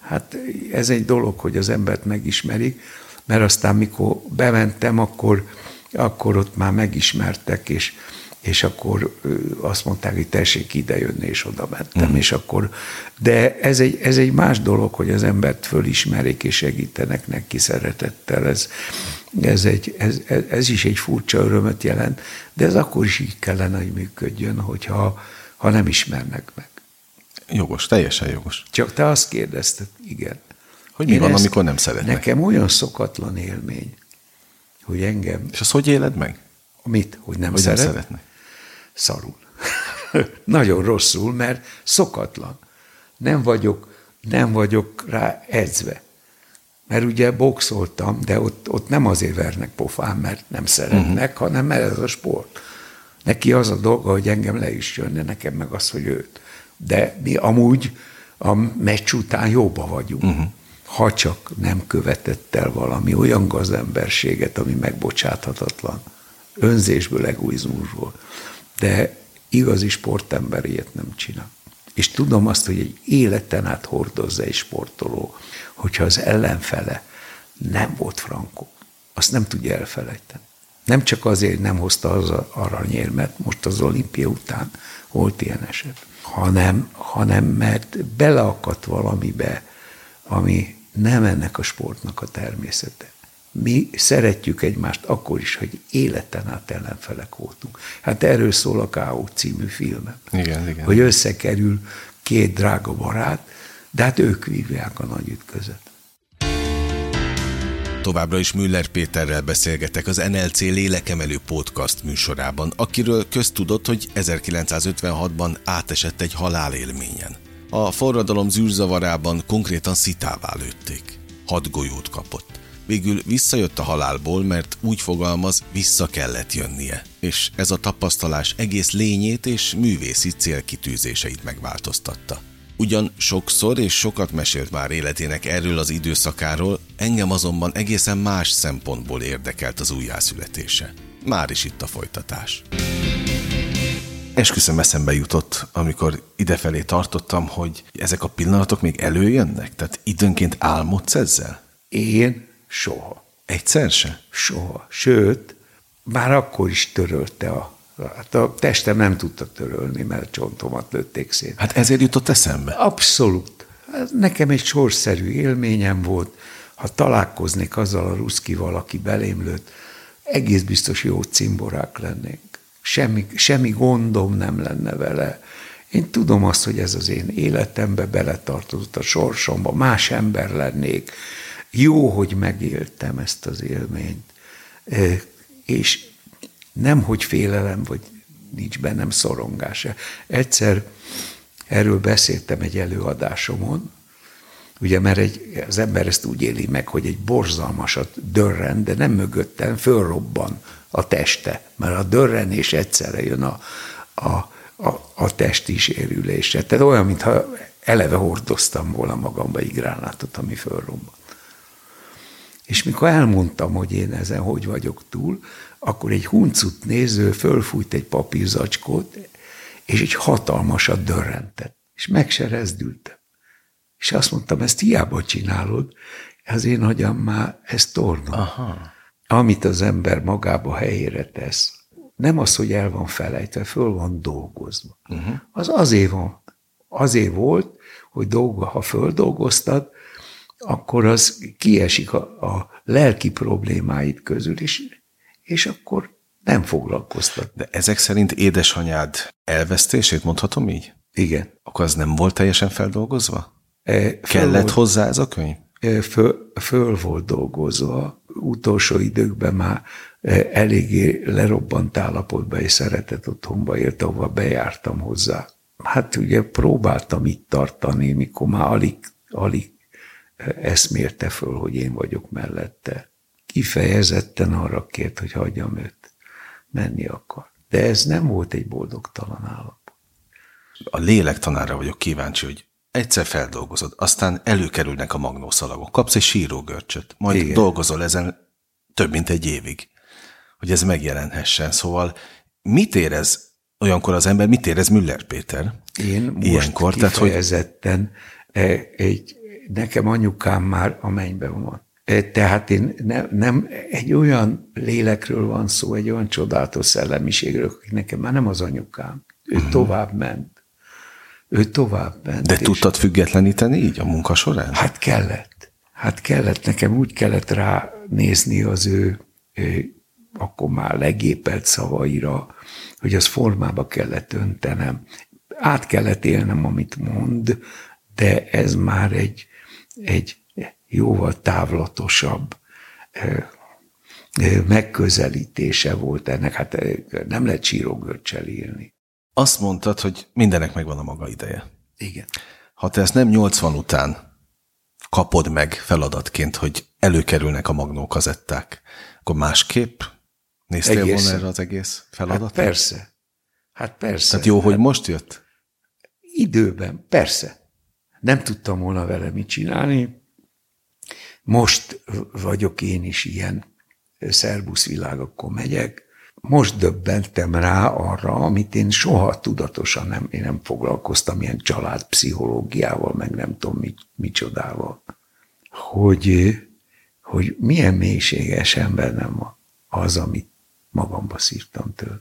hát ez egy dolog, hogy az embert megismerik, mert aztán mikor bementem, akkor, akkor ott már megismertek, és és akkor azt mondták, hogy tessék ide jönni, és oda mentem, mm. és akkor, de ez egy, ez egy más dolog, hogy az embert fölismerik, és segítenek neki szeretettel, ez, ez, egy, ez, ez is egy furcsa örömöt jelent, de ez akkor is így kellene, hogy működjön, hogyha ha nem ismernek meg. Jogos, teljesen jogos. Csak te azt kérdezted, igen. Hogy mi Én van, ezt, amikor nem szeretnek? Nekem olyan szokatlan élmény, hogy engem... És azt hogy éled meg? Mit? Hogy nem, hogy szeret? nem szeretnek? Szarul. Nagyon rosszul, mert szokatlan. Nem vagyok, nem vagyok rá edzve. Mert ugye boxoltam, de ott, ott nem azért vernek pofán, mert nem szeretnek, uh-huh. hanem mert ez a sport. Neki az a dolga, hogy engem le is jönne, nekem meg az, hogy őt. De mi amúgy a meccs után jóba vagyunk. Uh-huh. Ha csak nem követett el valami olyan gazemberséget, ami megbocsáthatatlan. Önzésből, egoizmusból de igazi sportember ilyet nem csinál. És tudom azt, hogy egy életen át hordozza egy sportoló, hogyha az ellenfele nem volt frankó, azt nem tudja elfelejteni. Nem csak azért nem hozta az aranyérmet, most az olimpia után volt ilyen eset, hanem, hanem mert beleakadt valamibe, ami nem ennek a sportnak a természete mi szeretjük egymást akkor is, hogy életen át ellenfelek voltunk. Hát erről szól a K.O. című filmem. Igen, igen. Hogy összekerül két drága barát, de hát ők vívják a nagy ütközet. Továbbra is Müller Péterrel beszélgetek az NLC Lélekemelő Podcast műsorában, akiről köztudott, hogy 1956-ban átesett egy halálélményen. A forradalom zűrzavarában konkrétan szitává lőtték. Hat golyót kapott. Végül visszajött a halálból, mert úgy fogalmaz, vissza kellett jönnie. És ez a tapasztalás egész lényét és művészi célkitűzéseit megváltoztatta. Ugyan sokszor és sokat mesélt már életének erről az időszakáról, engem azonban egészen más szempontból érdekelt az újjászületése. Már is itt a folytatás. Esküszöm eszembe jutott, amikor idefelé tartottam, hogy ezek a pillanatok még előjönnek? Tehát időnként álmodsz ezzel? Én soha. Egyszer se? Soha. Sőt, már akkor is törölte a Hát a testem nem tudta törölni, mert csontomat lőtték szét. Hát ezért jutott eszembe? Abszolút. Hát nekem egy sorszerű élményem volt. Ha találkoznék azzal a ruszkival, aki belém lőtt, egész biztos jó cimborák lennénk. Semmi, semmi gondom nem lenne vele. Én tudom azt, hogy ez az én életembe beletartozott a sorsomba, más ember lennék. Jó, hogy megéltem ezt az élményt. És nem, hogy félelem, vagy nincs bennem szorongása. Egyszer erről beszéltem egy előadásomon, ugye, mert egy, az ember ezt úgy éli meg, hogy egy borzalmasat dörren, de nem mögöttem, fölrobban a teste, mert a dörrenés egyszerre jön a, a, a, a testi sérülése. Tehát olyan, mintha eleve hordoztam volna magamba egy gránátot, ami fölrobban. És mikor elmondtam, hogy én ezen hogy vagyok túl, akkor egy huncut néző fölfújt egy papírzacskót, és egy hatalmasat dörrentett. És meg se rezdültem. És azt mondtam, ezt hiába csinálod, az én agyam már ezt torna. Aha. Amit az ember magába helyére tesz, nem az, hogy el van felejtve, föl van dolgozva. Uh-huh. Az azért van, azért volt, hogy dolga, ha földolgoztad, akkor az kiesik a, a lelki problémáid közül, és, és akkor nem foglalkoztat. De ezek szerint édesanyád elvesztését mondhatom így? Igen. Akkor az nem volt teljesen feldolgozva? E, Kellett volt, hozzá ez a könyv? E, föl, föl volt dolgozva. Utolsó időkben már e, eléggé lerobbant állapotban és szeretett otthonba élt, ahova bejártam hozzá. Hát ugye próbáltam itt tartani, mikor már alig, alig eszmérte föl, hogy én vagyok mellette. Kifejezetten arra kért, hogy hagyjam őt. Menni akar. De ez nem volt egy boldogtalan állapot. A lélektanára vagyok kíváncsi, hogy egyszer feldolgozod, aztán előkerülnek a magnószalagok, kapsz egy sírógörcsöt, majd Igen. dolgozol ezen több mint egy évig, hogy ez megjelenhessen. Szóval mit érez olyankor az ember, mit érez Müller Péter? Én most Ilyenkor, kifejezetten tehát, hogy... egy nekem anyukám már a mennyben van. E, tehát én ne, nem, egy olyan lélekről van szó, egy olyan csodálatos szellemiségről, hogy nekem már nem az anyukám. Ő uh-huh. tovább ment. Ő tovább ment. De tudtad függetleníteni így a munka során? Hát kellett. Hát kellett. Nekem úgy kellett rá nézni az ő, ő akkor már legépelt szavaira, hogy az formába kellett öntenem. Át kellett élnem, amit mond, de ez már egy, egy jóval távlatosabb megközelítése volt ennek. Hát nem lehet sírógörcsel írni. Azt mondtad, hogy mindenek megvan a maga ideje. Igen. Ha te ezt nem 80 után kapod meg feladatként, hogy előkerülnek a magnókazetták, akkor másképp néztél Egészen. volna erre az egész feladatot? Hát persze. Hát persze. Tehát jó, hogy hát most jött? Időben, persze. Nem tudtam volna vele mit csinálni. Most vagyok én is ilyen szerbuszvilágokon megyek. Most döbbentem rá arra, amit én soha tudatosan nem, én nem foglalkoztam ilyen családpszichológiával, meg nem tudom mit, micsodával, hogy, hogy milyen mélységes ember nem az, amit magamba szívtam tőle.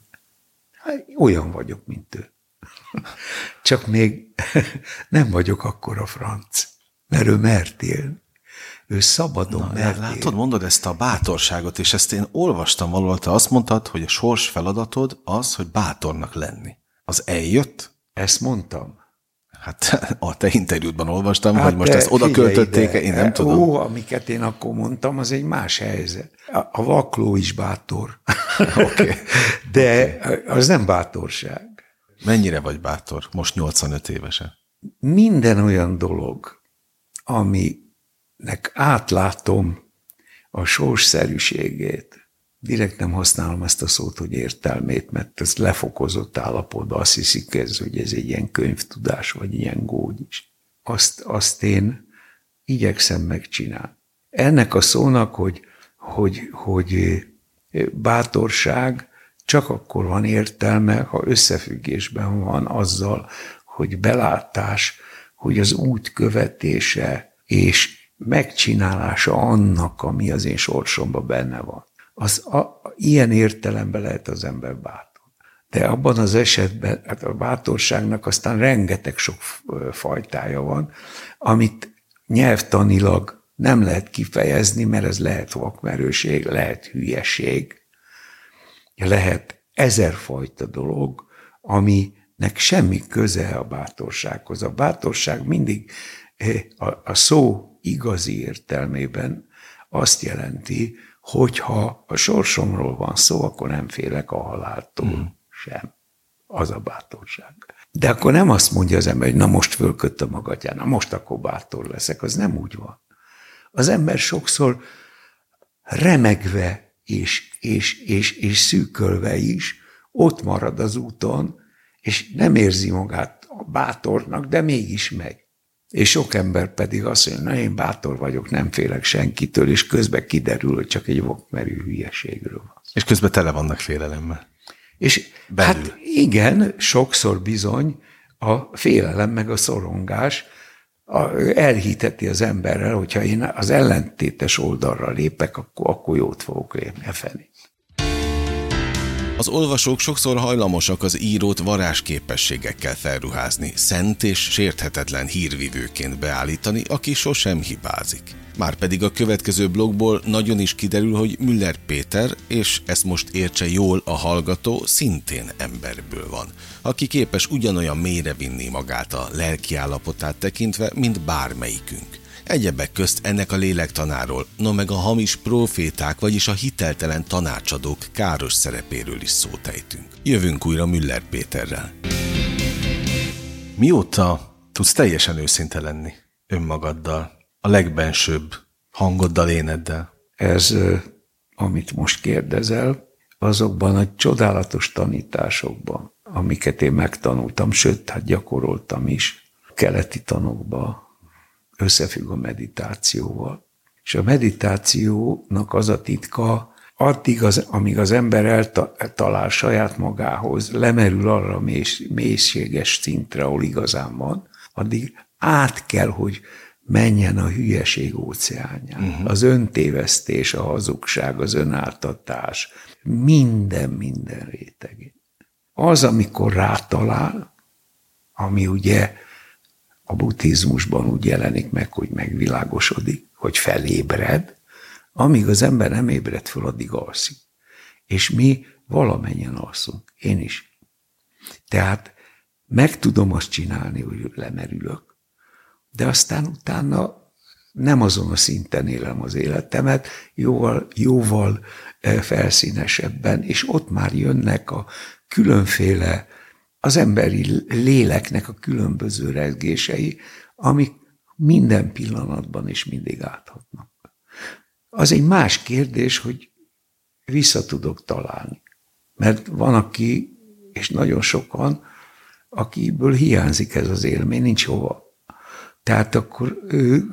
Hát, olyan vagyok, mint ő. Csak még nem vagyok akkor a franc, mert ő mert élni. Ő szabadon Na, mert Látod, élni. mondod ezt a bátorságot, és ezt én olvastam valahol, te azt mondtad, hogy a sors feladatod az, hogy bátornak lenni. Az eljött? Ezt mondtam. Hát a te interjútban olvastam, hát hogy most ezt oda költötték én nem tudom. Ó, amiket én akkor mondtam, az egy más helyzet. A, a vakló is bátor. okay. De okay. az nem bátorság. Mennyire vagy bátor, most 85 évesen? Minden olyan dolog, aminek átlátom a sorsszerűségét, direkt nem használom ezt a szót, hogy értelmét, mert ez lefokozott állapotban azt hiszik ez, hogy ez egy ilyen könyvtudás, vagy ilyen gógy is. Azt, azt én igyekszem megcsinálni. Ennek a szónak, hogy, hogy, hogy bátorság csak akkor van értelme, ha összefüggésben van azzal, hogy belátás, hogy az út követése és megcsinálása annak, ami az én sorsomban benne van. Az a, ilyen értelemben lehet az ember bátor. De abban az esetben, hát a bátorságnak aztán rengeteg sok fajtája van, amit nyelvtanilag nem lehet kifejezni, mert ez lehet vakmerőség, lehet hülyeség, lehet ezerfajta dolog, aminek semmi köze a bátorsághoz. A bátorság mindig eh, a, a szó igazi értelmében azt jelenti, hogyha a sorsomról van szó, akkor nem félek a haláltól mm. sem. Az a bátorság. De akkor nem azt mondja az ember, hogy na most fölköttem a gatyán, na most akkor bátor leszek. Az nem úgy van. Az ember sokszor remegve és, és, és, és szűkölve is ott marad az úton, és nem érzi magát a bátornak, de mégis megy. És sok ember pedig azt mondja, na én bátor vagyok, nem félek senkitől, és közben kiderül, hogy csak egy vokmerű hülyeségről van. És közben tele vannak félelemmel. És Belül. hát igen, sokszor bizony a félelem meg a szorongás elhiteti az emberrel, hogyha én az ellentétes oldalra lépek, akkor, akkor jót fogok lépni a felé. Az olvasók sokszor hajlamosak az írót varázsképességekkel felruházni, szent és sérthetetlen hírvivőként beállítani, aki sosem hibázik. Márpedig a következő blogból nagyon is kiderül, hogy Müller Péter, és ezt most értse jól a hallgató, szintén emberből van, aki képes ugyanolyan mélyre vinni magát a lelki állapotát tekintve, mint bármelyikünk. Egyebek közt ennek a lélektanáról, no meg a hamis proféták, vagyis a hiteltelen tanácsadók káros szerepéről is szót ejtünk. Jövünk újra Müller Péterrel. Mióta tudsz teljesen őszinte lenni önmagaddal, a legbensőbb hangoddal, éneddel? Ez, amit most kérdezel, azokban a csodálatos tanításokban, amiket én megtanultam, sőt, hát gyakoroltam is, keleti tanokban, összefügg a meditációval. És a meditációnak az a titka, addig, az, amíg az ember eltalál saját magához, lemerül arra a mélységes szintre, ahol igazán van, addig át kell, hogy menjen a hülyeség óceánján. Uh-huh. Az öntévesztés, a hazugság, az önártatás, minden, minden rétegén. Az, amikor rátalál, ami ugye a buddhizmusban úgy jelenik meg, hogy megvilágosodik, hogy felébred, amíg az ember nem ébred föl, addig alszik. És mi valamennyien alszunk, én is. Tehát meg tudom azt csinálni, hogy lemerülök, de aztán utána nem azon a szinten élem az életemet, jóval, jóval eh, felszínesebben, és ott már jönnek a különféle az emberi léleknek a különböző rezgései, amik minden pillanatban és mindig áthatnak. Az egy más kérdés, hogy vissza tudok találni. Mert van, aki, és nagyon sokan, akiből hiányzik ez az élmény, nincs hova. Tehát akkor ő,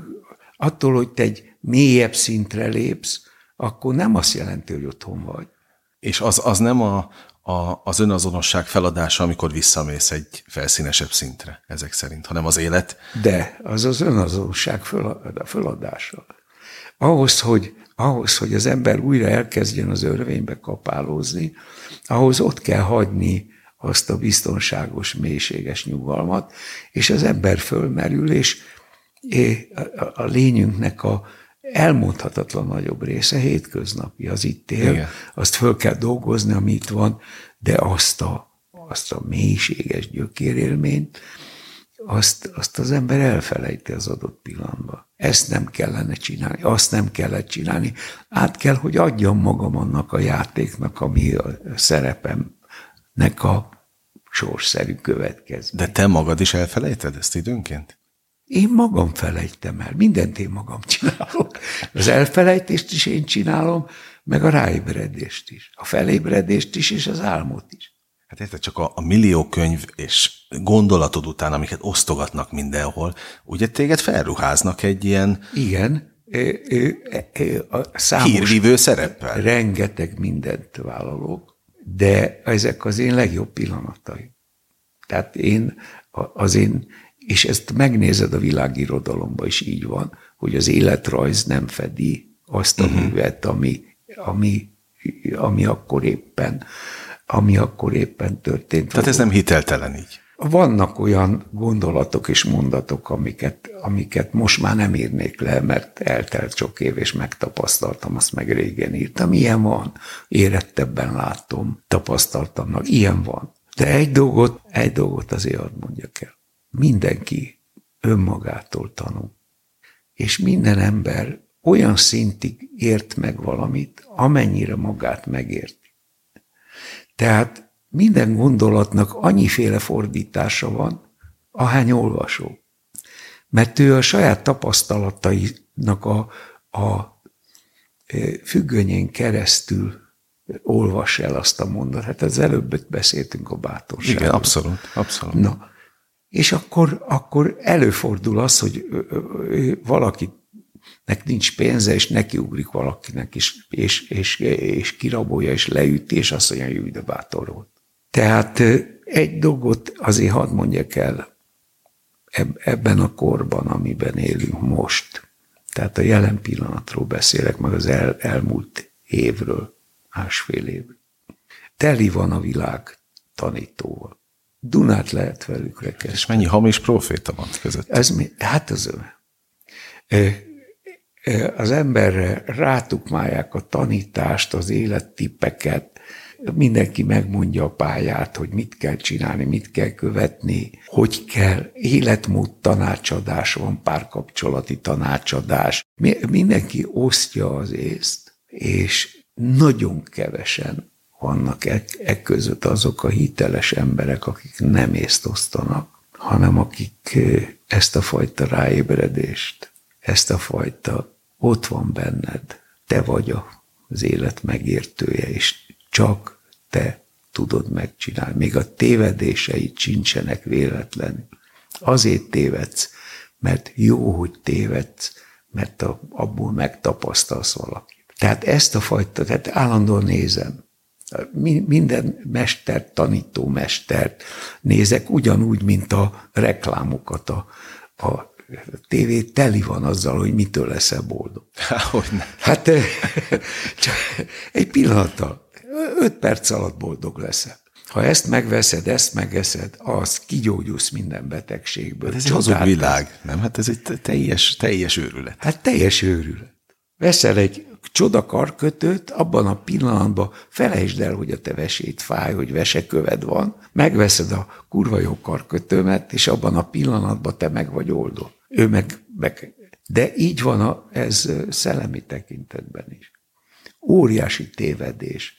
attól, hogy te egy mélyebb szintre lépsz, akkor nem azt jelenti, hogy otthon vagy. És az, az nem a, a, az önazonosság feladása, amikor visszamész egy felszínesebb szintre, ezek szerint, hanem az élet. De az az önazonosság feladása. Ahhoz, hogy, ahhoz, hogy az ember újra elkezdjen az örvénybe kapálózni, ahhoz ott kell hagyni azt a biztonságos, mélységes nyugalmat, és az ember fölmerül, és a lényünknek a, elmondhatatlan nagyobb része hétköznapi, az itt él, Igen. azt föl kell dolgozni, ami itt van, de azt a, azt a mélységes gyökérélményt, azt, azt az ember elfelejti az adott pillanatban. Ezt nem kellene csinálni, azt nem kellett csinálni. Át kell, hogy adjam magam annak a játéknak, ami a szerepemnek a sorsszerű következmény. De te magad is elfelejted ezt időnként? Én magam felejtem el, mindent én magam csinálok. Az elfelejtést is én csinálom, meg a ráébredést is. A felébredést is, és az álmot is. Hát érted, csak a, a millió könyv és gondolatod után, amiket osztogatnak mindenhol, ugye téged felruháznak egy ilyen... Igen, a számos, hírvívő szereppel. Rengeteg mindent vállalok, de ezek az én legjobb pillanatai. Tehát én, az én, és ezt megnézed a világirodalomban is így van, hogy az életrajz nem fedi azt a uh-huh. művet, ami, ami, ami akkor éppen ami akkor éppen történt. Tehát ez nem hiteltelen így. Vannak olyan gondolatok és mondatok, amiket, amiket most már nem írnék le, mert eltelt sok év, és megtapasztaltam, azt meg régen írtam. Ilyen van, érettebben látom, tapasztaltam, ilyen van. De egy dolgot, egy dolgot azért mondjak el. Mindenki önmagától tanul. És minden ember olyan szintig ért meg valamit, amennyire magát megérti. Tehát minden gondolatnak annyiféle fordítása van, ahány olvasó. Mert ő a saját tapasztalatainak a, a függönyén keresztül olvas el azt a mondatot. Hát az előbb beszéltünk a bátorságról. Igen, abszolút, abszolút. Na, és akkor, akkor előfordul az, hogy valakinek nincs pénze, és nekiugrik valakinek, és, és, és, és kirabolja, és leüti, és azt mondja, hogy de bátor volt. Tehát egy dolgot azért hadd mondjak el ebben a korban, amiben élünk most. Tehát a jelen pillanatról beszélek, meg az el, elmúlt évről, másfél évről. Teli van a világ tanítóval. Dunát lehet velük rekezni. És mennyi hamis proféta van között? Ez mi? Hát az az emberre rátukmálják a tanítást, az élettippeket, mindenki megmondja a pályát, hogy mit kell csinálni, mit kell követni, hogy kell, életmód tanácsadás van, párkapcsolati tanácsadás. Mindenki osztja az észt, és nagyon kevesen vannak e, e között azok a hiteles emberek, akik nem észt osztanak, hanem akik ezt a fajta ráébredést, ezt a fajta ott van benned, te vagy az élet megértője, és csak te tudod megcsinálni. Még a tévedéseid sincsenek véletlenül. Azért tévedsz, mert jó, hogy tévedsz, mert abból megtapasztalsz valakit. Tehát ezt a fajta, tehát állandóan nézem. Minden mester, tanító mestert nézek ugyanúgy, mint a reklámokat, a, a tévé teli van azzal, hogy mitől leszel boldog. Hogyne. Hát eh, csak egy pillanattal, öt perc alatt boldog leszel. Ha ezt megveszed, ezt megeszed, az kigyógyulsz minden betegségből. Hát ez egy hazug világ, nem? Hát ez egy teljes, teljes őrület. Hát teljes őrület. Veszel egy csoda karkötőt, abban a pillanatban felejtsd el, hogy a te vesét fáj, hogy veseköved van, megveszed a kurva jó karkötőmet, és abban a pillanatban te meg vagy oldott. Ő meg, meg. De így van a, ez szellemi tekintetben is. Óriási tévedés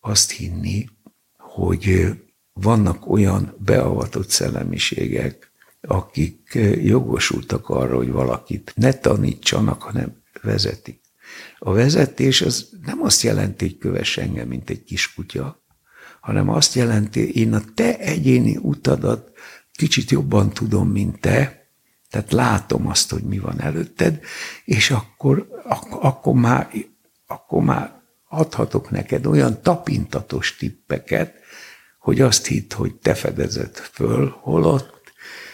azt hinni, hogy vannak olyan beavatott szellemiségek, akik jogosultak arra, hogy valakit ne tanítsanak, hanem vezetik. A vezetés az nem azt jelenti, hogy kövess engem, mint egy kiskutya, hanem azt jelenti, én a te egyéni utadat kicsit jobban tudom, mint te, tehát látom azt, hogy mi van előtted, és akkor, ak- akkor, már, akkor már adhatok neked olyan tapintatos tippeket, hogy azt hitt, hogy te fedezed föl, holott,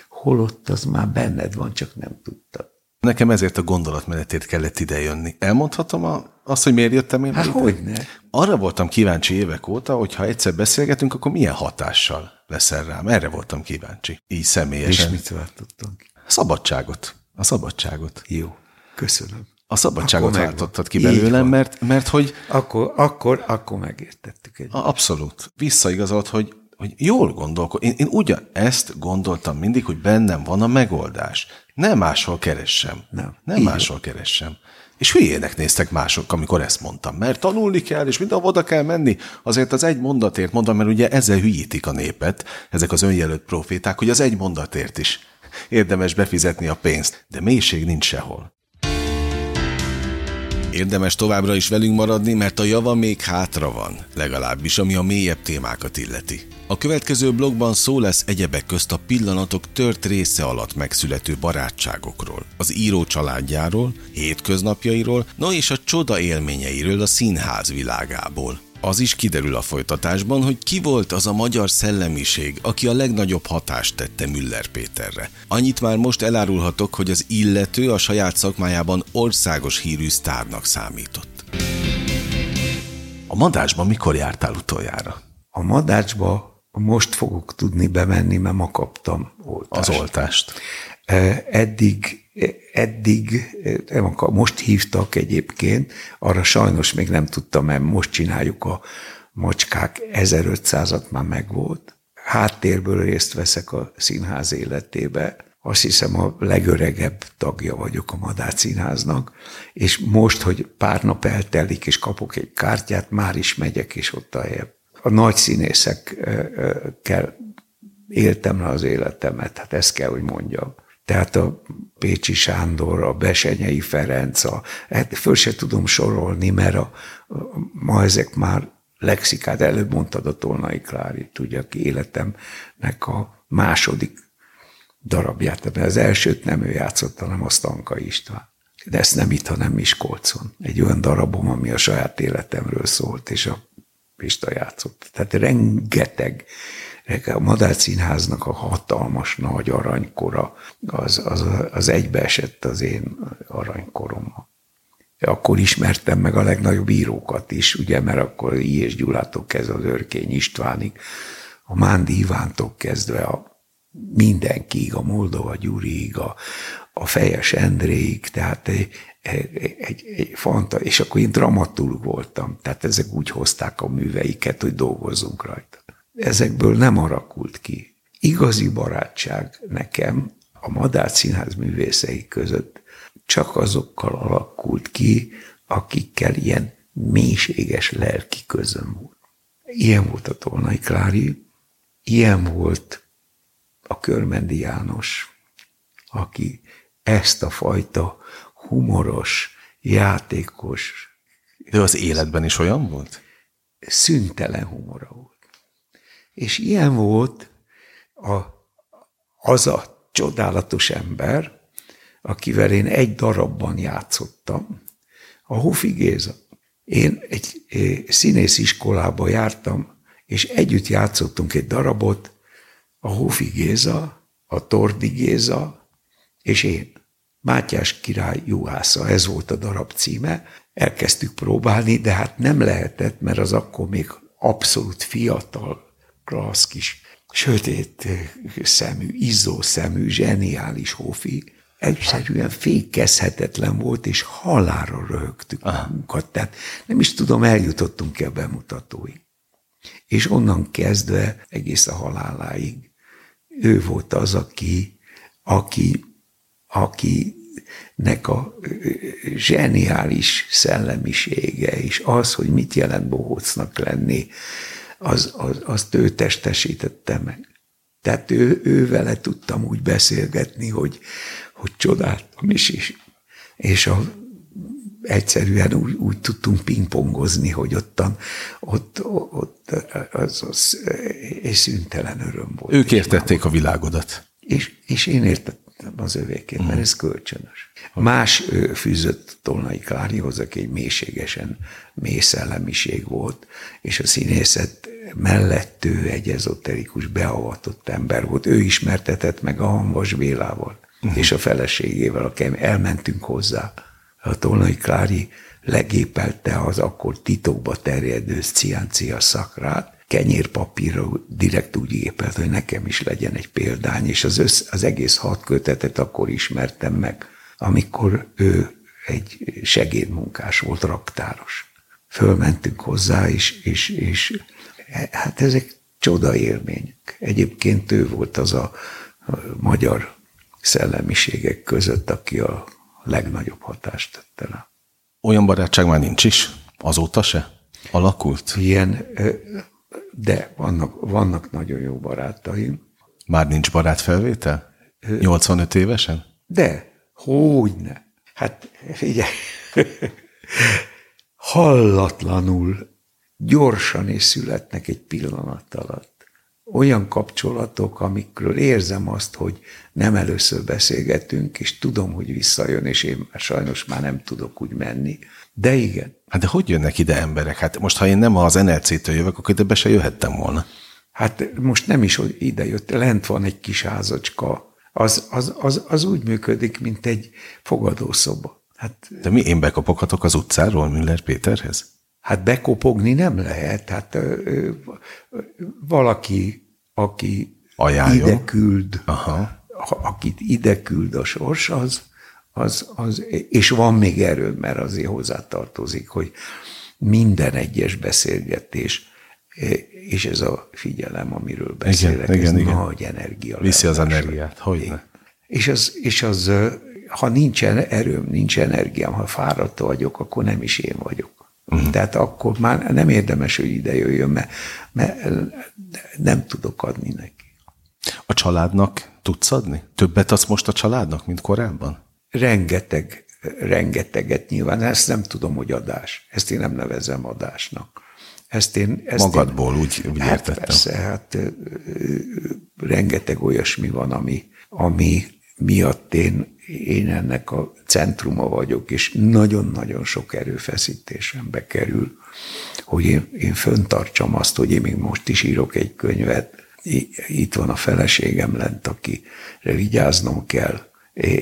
holott az már benned van, csak nem tudtad. Nekem ezért a gondolatmenetét kellett idejönni. Elmondhatom a, azt, hogy miért jöttem én? Hát hogyne. Arra voltam kíváncsi évek óta, hogy ha egyszer beszélgetünk, akkor milyen hatással leszel rám. Erre voltam kíváncsi. Így személyesen. És mit váltottam ki? Szabadságot. A szabadságot. Jó, köszönöm. A szabadságot váltottad ki belőlem, mert, mert hogy... Akkor, akkor, akkor megértettük egy. Abszolút. Visszaigazolt, hogy, hogy jól gondolkod. Én, én ugyan ezt gondoltam mindig, hogy bennem van a megoldás. Nem máshol keressem. Nem. Nem Így máshol van. keressem. És hülyének néztek mások, amikor ezt mondtam, mert tanulni kell, és mindenhol oda kell menni. Azért az egy mondatért mondom, mert ugye ezzel hülyítik a népet, ezek az önjelölt proféták, hogy az egy mondatért is Érdemes befizetni a pénzt, de mélység nincs sehol. Érdemes továbbra is velünk maradni, mert a java még hátra van, legalábbis ami a mélyebb témákat illeti. A következő blogban szó lesz egyebek közt a pillanatok tört része alatt megszülető barátságokról, az író családjáról, hétköznapjairól, no és a csoda élményeiről a színház világából. Az is kiderül a folytatásban, hogy ki volt az a magyar szellemiség, aki a legnagyobb hatást tette Müller Péterre. Annyit már most elárulhatok, hogy az illető a saját szakmájában országos hírű sztárnak számított. A madásban mikor jártál utoljára? A madácsba most fogok tudni bemenni, mert ma kaptam oltást. Az oltást. Eddig, eddig, akar, most hívtak egyébként, arra sajnos még nem tudtam, mert most csináljuk a macskák 1500-at már megvolt. Háttérből részt veszek a színház életébe. Azt hiszem a legöregebb tagja vagyok a Madár Színháznak, és most, hogy pár nap eltelik, és kapok egy kártyát, már is megyek, és ott a helye a nagy színészekkel éltem le az életemet, hát ezt kell, hogy mondjam. Tehát a Pécsi Sándor, a Besenyei Ferenc, a, hát föl se tudom sorolni, mert a, a, ma ezek már lexikát, előbb mondtad a Tolnai Klárit, ugye, aki életemnek a második darabját, mert az elsőt nem ő játszotta, hanem a Stanka István. De ezt nem itt, hanem Miskolcon. Egy olyan darabom, ami a saját életemről szólt, és a Pista játszott. Tehát rengeteg, a Madár Színháznak a hatalmas nagy aranykora, az, az, az egybeesett az én aranykorommal. Akkor ismertem meg a legnagyobb írókat is, ugye, mert akkor I. és Gyulától kezdve az Örkény Istvánig, a Mándi Ivántól kezdve a mindenkiig, a Moldova Gyuriig, a, a Fejes Endréig, tehát egy, egy, egy fanta, és akkor én dramaturg voltam, tehát ezek úgy hozták a műveiket, hogy dolgozzunk rajta. Ezekből nem alakult ki. Igazi barátság nekem a Madár Színház művészei között csak azokkal alakult ki, akikkel ilyen mélységes lelki közöm volt. Ilyen volt a Tolnai Klári, ilyen volt a Körmendi János, aki ezt a fajta humoros, játékos. De az életben is olyan volt? Szüntelen humora volt. És ilyen volt a, az a csodálatos ember, akivel én egy darabban játszottam, a Hofi Géza. Én egy színész iskolába jártam, és együtt játszottunk egy darabot, a Hofi Géza, a Tordi Géza, és én. Mátyás király juhásza, ez volt a darab címe. Elkezdtük próbálni, de hát nem lehetett, mert az akkor még abszolút fiatal, klassz kis, sötét szemű, izzó szemű, zseniális hófi, egyszerűen fékezhetetlen volt, és halára röhögtük magunkat. Tehát nem is tudom, eljutottunk ki a bemutatóig. És onnan kezdve egész a haláláig ő volt az, aki, aki akinek a zseniális szellemisége, és az, hogy mit jelent bohócnak lenni, az, az, azt ő testesítette meg. Tehát ő, ő vele tudtam úgy beszélgetni, hogy, hogy csodáltam is, és, és a, egyszerűen úgy, úgy tudtunk pingpongozni, hogy ottan, ott, ott az, az egy szüntelen öröm volt. Ők értették a világodat. És, és én értettem az övékét, mert mhm. ez kölcsönös. Más fűzött Tolnai Klárihoz, aki egy mélységesen mély szellemiség volt, és a színészet mellett ő egy ezoterikus, beavatott ember volt. Ő ismertetett meg a Hanvas Bélával, uh-huh. és a feleségével, akik elmentünk hozzá. A Tolnai Klári legépelte az akkor titokba terjedő ciancia szakrát, kenyérpapírra direkt úgy épelt, hogy nekem is legyen egy példány, és az, össz, az egész hat kötetet akkor ismertem meg, amikor ő egy segédmunkás volt, raktáros. Fölmentünk hozzá, és, és, és hát ezek csoda élmények. Egyébként ő volt az a, magyar szellemiségek között, aki a legnagyobb hatást tette rá. Olyan barátság már nincs is? Azóta se? Alakult? Ilyen de vannak, vannak nagyon jó barátaim. Már nincs barátfelvétel? 85 évesen? De, hogyne. Hát figyelj, hallatlanul gyorsan is születnek egy pillanat alatt. Olyan kapcsolatok, amikről érzem azt, hogy nem először beszélgetünk, és tudom, hogy visszajön, és én már sajnos már nem tudok úgy menni. De igen. Hát de hogy jönnek ide emberek? Hát most, ha én nem az NLC-től jövök, akkor ide be se jöhettem volna. Hát most nem is ide jött, lent van egy kis házacska. Az, az, az, az úgy működik, mint egy fogadószoba. Hát, de mi, én bekapoghatok az utcáról Müller Péterhez? Hát bekopogni nem lehet. Hát valaki, aki Ajánljon. ide küld, Aha. akit ide küld a sors, az, az, az, és van még erő, mert azért hozzátartozik, hogy minden egyes beszélgetés, és ez a figyelem, amiről beszélek, igen, ez igen, nagy igen. energia. Viszi az energiát, hogy És az, és az, ha nincsen erőm, nincs energiám, ha fáradt vagyok, akkor nem is én vagyok. Uh-huh. Tehát akkor már nem érdemes, hogy ide jöjjön, mert, mert nem tudok adni neki. A családnak tudsz adni? Többet adsz most a családnak, mint korábban? Rengeteg, rengeteget nyilván. Ezt nem tudom, hogy adás. Ezt én nem nevezem adásnak. Ezt én, ezt Magadból én, úgy, úgy hát értettem. Persze, hát rengeteg olyasmi van, ami, ami miatt én, én ennek a centruma vagyok, és nagyon-nagyon sok erőfeszítésembe kerül, hogy én, én föntartsam azt, hogy én még most is írok egy könyvet, itt van a feleségem lent, akire vigyáznom kell,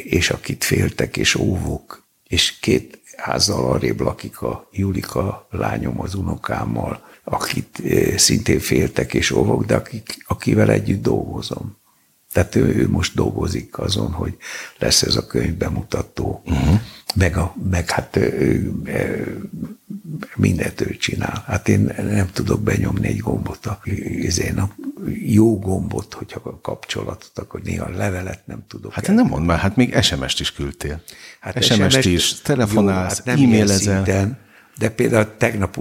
és akit féltek és óvok, és két házzal arrébb lakik a Julika lányom az unokámmal, akit szintén féltek és óvok, de akik, akivel együtt dolgozom. Tehát ő, ő most dolgozik azon, hogy lesz ez a könyv bemutató, uh-huh. meg, a, meg hát ő, mindent ő csinál. Hát én nem tudok benyomni egy gombot, a, én a jó gombot, hogyha a kapcsolatot, akkor néha levelet nem tudok. Hát el. nem mondd már, hát még SMS-t is küldtél. Hát SMS-t is, telefonálsz, hát e-mailezel. De például tegnap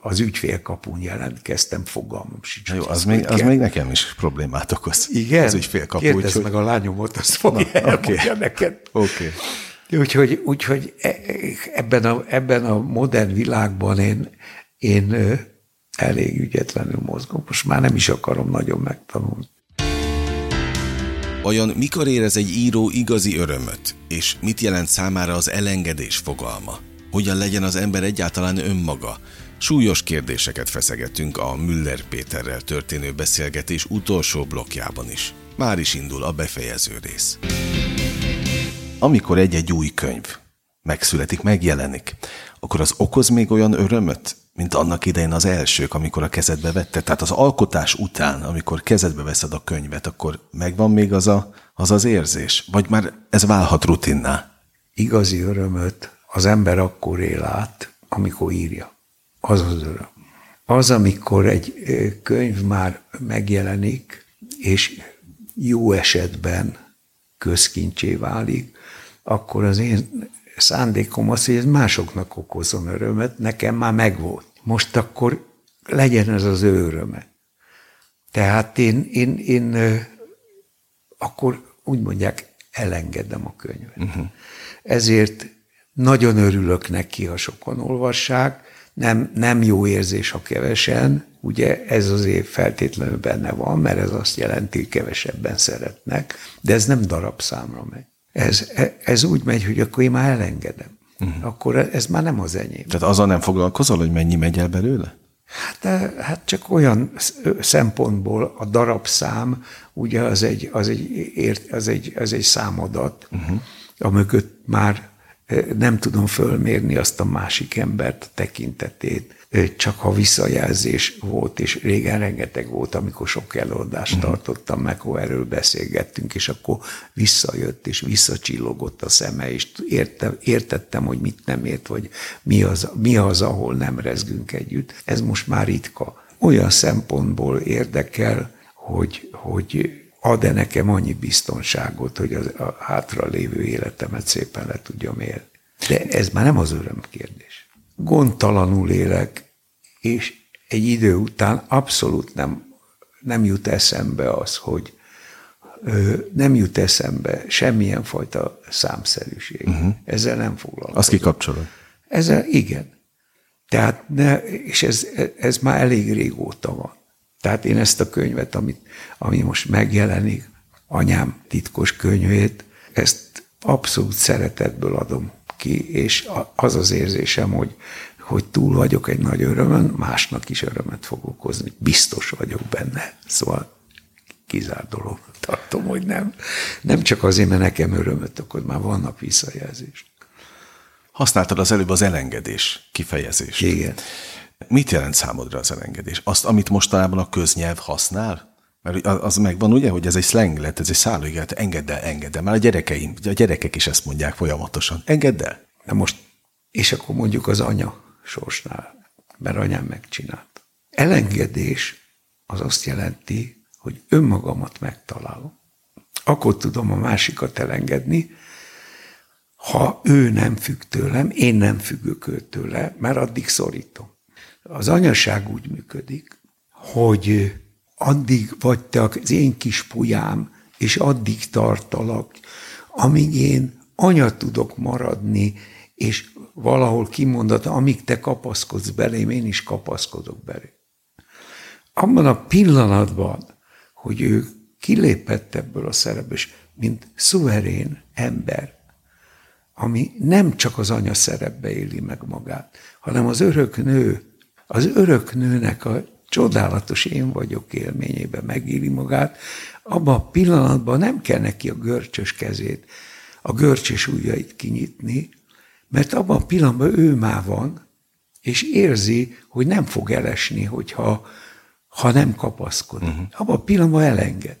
az ügyfélkapun jelentkeztem, fogalmam sincs. Jó, az, még, az még nekem is problémát okoz. Igen? Az ügyfélkapu. Kérdezd úgy, meg a lányomot, azt fogja Na, okay. neked. Oké. Okay. Úgyhogy, úgyhogy e, ebben, a, ebben a modern világban én, én elég ügyetlenül mozgom. Most már nem is akarom nagyon megtanulni. Vajon mikor érez egy író igazi örömöt, és mit jelent számára az elengedés fogalma? Hogyan legyen az ember egyáltalán önmaga? Súlyos kérdéseket feszegetünk a Müller Péterrel történő beszélgetés utolsó blokkjában is. Már is indul a befejező rész. Amikor egy-egy új könyv megszületik, megjelenik, akkor az okoz még olyan örömöt, mint annak idején az elsők, amikor a kezedbe vetted. Tehát az alkotás után, amikor kezedbe veszed a könyvet, akkor megvan még az a, az, az érzés? Vagy már ez válhat rutinná? Igazi örömöt az ember akkor él át, amikor írja. Az az öröm. Az, amikor egy könyv már megjelenik, és jó esetben közkincsé válik, akkor az én szándékom az, hogy ez másoknak okozom örömet, nekem már megvolt. Most akkor legyen ez az ő öröme. Tehát én, én, én akkor úgy mondják, elengedem a könyvet. Uh-huh. Ezért nagyon örülök neki, ha sokan olvassák, nem, nem jó érzés, ha kevesen, ugye ez azért feltétlenül benne van, mert ez azt jelenti, hogy kevesebben szeretnek, de ez nem darabszámra megy. Ez, ez úgy megy, hogy akkor én már elengedem. Uh-huh. Akkor ez már nem az enyém. Tehát azzal nem foglalkozol, hogy mennyi megy el belőle? Hát, de, hát csak olyan szempontból a darabszám, ugye az egy, az egy, az egy, az egy számadat, uh-huh. amögött már nem tudom fölmérni azt a másik embert a tekintetét, csak ha visszajelzés volt, és régen rengeteg volt, amikor sok előadást uh-huh. tartottam meg, ahol erről beszélgettünk, és akkor visszajött, és visszacsillogott a szeme, és érte, értettem, hogy mit nem ért, vagy mi az, mi az, ahol nem rezgünk együtt. Ez most már ritka. Olyan szempontból érdekel, hogy, hogy ad-e nekem annyi biztonságot, hogy az, a hátra lévő életemet szépen le tudjam élni. De ez már nem az öröm kérdés. Gondtalanul élek, és egy idő után abszolút nem, nem jut eszembe az, hogy nem jut eszembe semmilyen fajta számszerűség. Uh-huh. Ezzel nem foglalkozom. Azt kikapcsolod? Ezzel igen. Tehát, ne, és ez, ez már elég régóta van. Tehát én ezt a könyvet, amit, ami most megjelenik, anyám titkos könyvét, ezt abszolút szeretetből adom ki, és az az érzésem, hogy, hogy túl vagyok egy nagy örömön, másnak is örömet fog okozni. Biztos vagyok benne. Szóval kizár dolog. Tartom, hogy nem. Nem csak azért, mert nekem örömöt okoz, már vannak visszajelzések. Használtad az előbb az elengedés kifejezést. Igen. Mit jelent számodra az elengedés? Azt, amit mostanában a köznyelv használ? Mert az megvan ugye, hogy ez egy slang lett, ez egy szállóiget, engedd el, engedd el. Már a gyerekeim, a gyerekek is ezt mondják folyamatosan. Engedd el. Na most, és akkor mondjuk az anya sorsnál, mert anyám megcsinált. Elengedés az azt jelenti, hogy önmagamat megtalálom. Akkor tudom a másikat elengedni, ha ő nem függ tőlem, én nem függök tőle, mert addig szorítom. Az anyaság úgy működik, hogy addig vagy te az én kis pujám, és addig tartalak, amíg én anya tudok maradni, és valahol kimondata, amíg te kapaszkodsz belém, én is kapaszkodok belé. Abban a pillanatban, hogy ő kilépett ebből a szerepből, mint szuverén ember, ami nem csak az anya szerepbe éli meg magát, hanem az örök nő, az örök nőnek a csodálatos én vagyok élményében megéli magát, abban a pillanatban nem kell neki a görcsös kezét, a görcsös ujjait kinyitni, mert abban a pillanatban ő már van, és érzi, hogy nem fog elesni, hogyha ha nem kapaszkodik. Uh-huh. Abban a pillanatban elenged.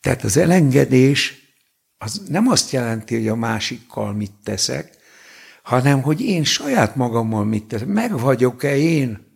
Tehát az elengedés az nem azt jelenti, hogy a másikkal mit teszek, hanem hogy én saját magammal mit teszek. Meg vagyok-e én?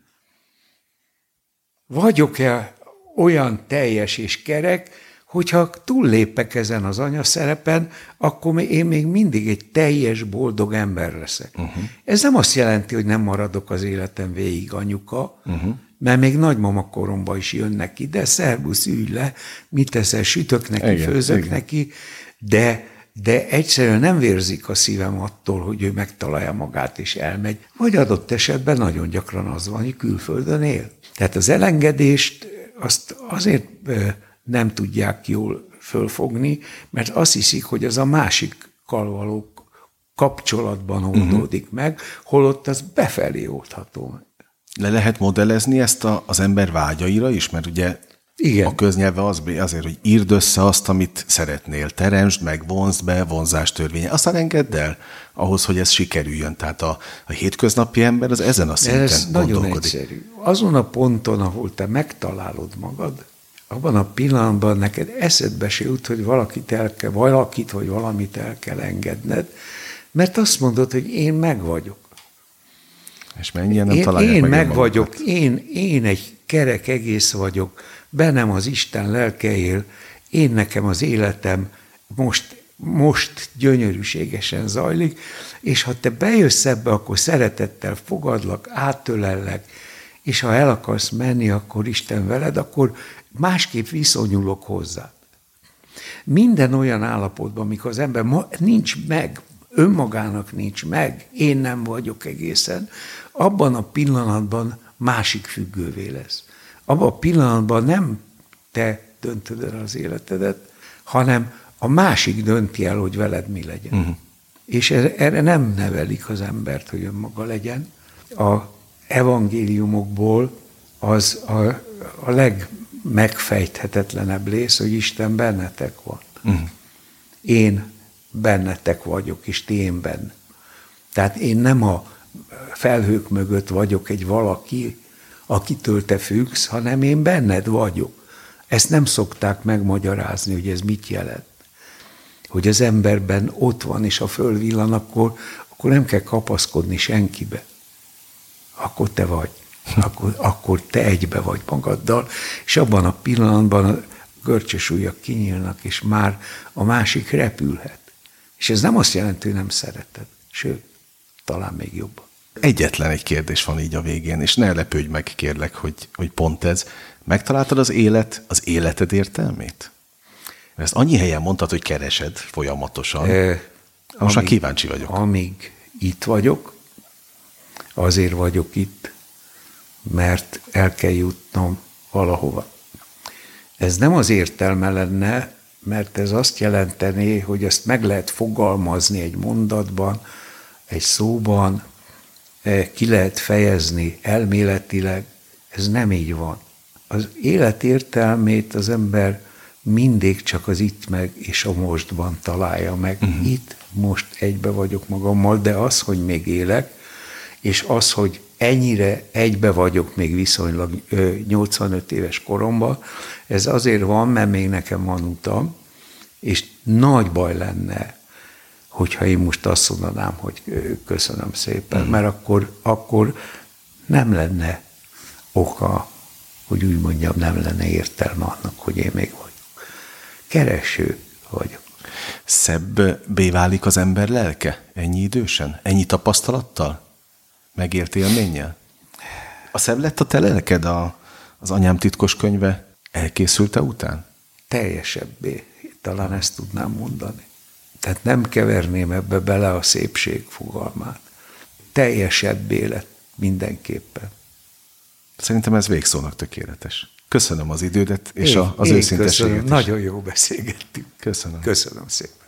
Vagyok-e olyan teljes és kerek, hogyha túllépek ezen az anyaszerepen, akkor én még mindig egy teljes, boldog ember leszek. Uh-huh. Ez nem azt jelenti, hogy nem maradok az életem végig anyuka, uh-huh. mert még nagymama koromban is jönnek ide, szervusz, ülj le, mit teszel, sütök neki, igen, főzök igen. neki, de de egyszerűen nem vérzik a szívem attól, hogy ő megtalálja magát és elmegy, vagy adott esetben nagyon gyakran az van, hogy külföldön él. Tehát az elengedést azt azért nem tudják jól fölfogni, mert azt hiszik, hogy az a másikkal való kapcsolatban mhm. oldódik uh-huh. meg, holott az befelé oldható. Le lehet modellezni ezt a, az ember vágyaira is, mert ugye igen. A köznyelve az, azért, hogy írd össze azt, amit szeretnél, teremtsd meg, vonzd be, vonzás törvénye, aztán engedd el ahhoz, hogy ez sikerüljön. Tehát a, a hétköznapi ember az ezen a szinten Ez nagyon egyszerű. Azon a ponton, ahol te megtalálod magad, abban a pillanatban neked eszedbe se jut, hogy valakit el kell, valakit vagy valamit el kell engedned, mert azt mondod, hogy én meg vagyok. És mennyien nem én, találják én meg, meg vagyok, én, én egy kerek egész vagyok, bennem az Isten lelke él, én nekem az életem most, most gyönyörűségesen zajlik, és ha te bejössz ebbe, akkor szeretettel fogadlak, átölellek, és ha el akarsz menni, akkor Isten veled, akkor másképp viszonyulok hozzá. Minden olyan állapotban, amikor az ember ma, nincs meg, önmagának nincs meg, én nem vagyok egészen, abban a pillanatban másik függővé lesz abban a pillanatban nem te döntöd el az életedet, hanem a másik dönti el, hogy veled mi legyen. Uh-huh. És erre nem nevelik az embert, hogy önmaga legyen. A evangéliumokból az a, a legmegfejthetetlenebb rész, hogy Isten bennetek van. Uh-huh. Én bennetek vagyok, és ti én benne. Tehát én nem a felhők mögött vagyok egy valaki, akitől te függsz, hanem én benned vagyok. Ezt nem szokták megmagyarázni, hogy ez mit jelent. Hogy az emberben ott van, és ha fölvillan, akkor, akkor nem kell kapaszkodni senkibe. Akkor te vagy. Akkor, akkor te egybe vagy magaddal, és abban a pillanatban a görcsös ujjak kinyílnak, és már a másik repülhet. És ez nem azt jelenti, hogy nem szereted. Sőt, talán még jobban. Egyetlen egy kérdés van így a végén, és ne lepődj meg, kérlek, hogy, hogy pont ez. Megtaláltad az élet, az életed értelmét? Ezt annyi helyen mondtad, hogy keresed folyamatosan. E, Most amíg, már kíváncsi vagyok. Amíg itt vagyok, azért vagyok itt, mert el kell jutnom valahova. Ez nem az értelme lenne, mert ez azt jelenteni, hogy ezt meg lehet fogalmazni egy mondatban, egy szóban, ki lehet fejezni elméletileg, ez nem így van. Az élet értelmét az ember mindig csak az itt meg és a mostban találja meg. Uh-huh. Itt most egybe vagyok magammal, de az, hogy még élek, és az, hogy ennyire egybe vagyok még viszonylag 85 éves koromban, ez azért van, mert még nekem van utam, és nagy baj lenne, hogyha én most azt mondanám, hogy köszönöm szépen, uh-huh. mert akkor, akkor nem lenne oka, hogy úgy mondjam, nem lenne értelme annak, hogy én még vagyok. Kereső vagyok. Szebbé válik az ember lelke ennyi idősen? Ennyi tapasztalattal? Megért élménnyel? A szebb lett a te lelked a, az anyám titkos könyve elkészülte után? Teljesebbé, talán ezt tudnám mondani. Tehát nem keverném ebbe bele a szépség fogalmát. Teljesebbé lett mindenképpen. Szerintem ez végszónak tökéletes. Köszönöm az idődet és én, az én őszinteséget. Köszönöm. Nagyon jó beszélgettünk. Köszönöm. Köszönöm szépen.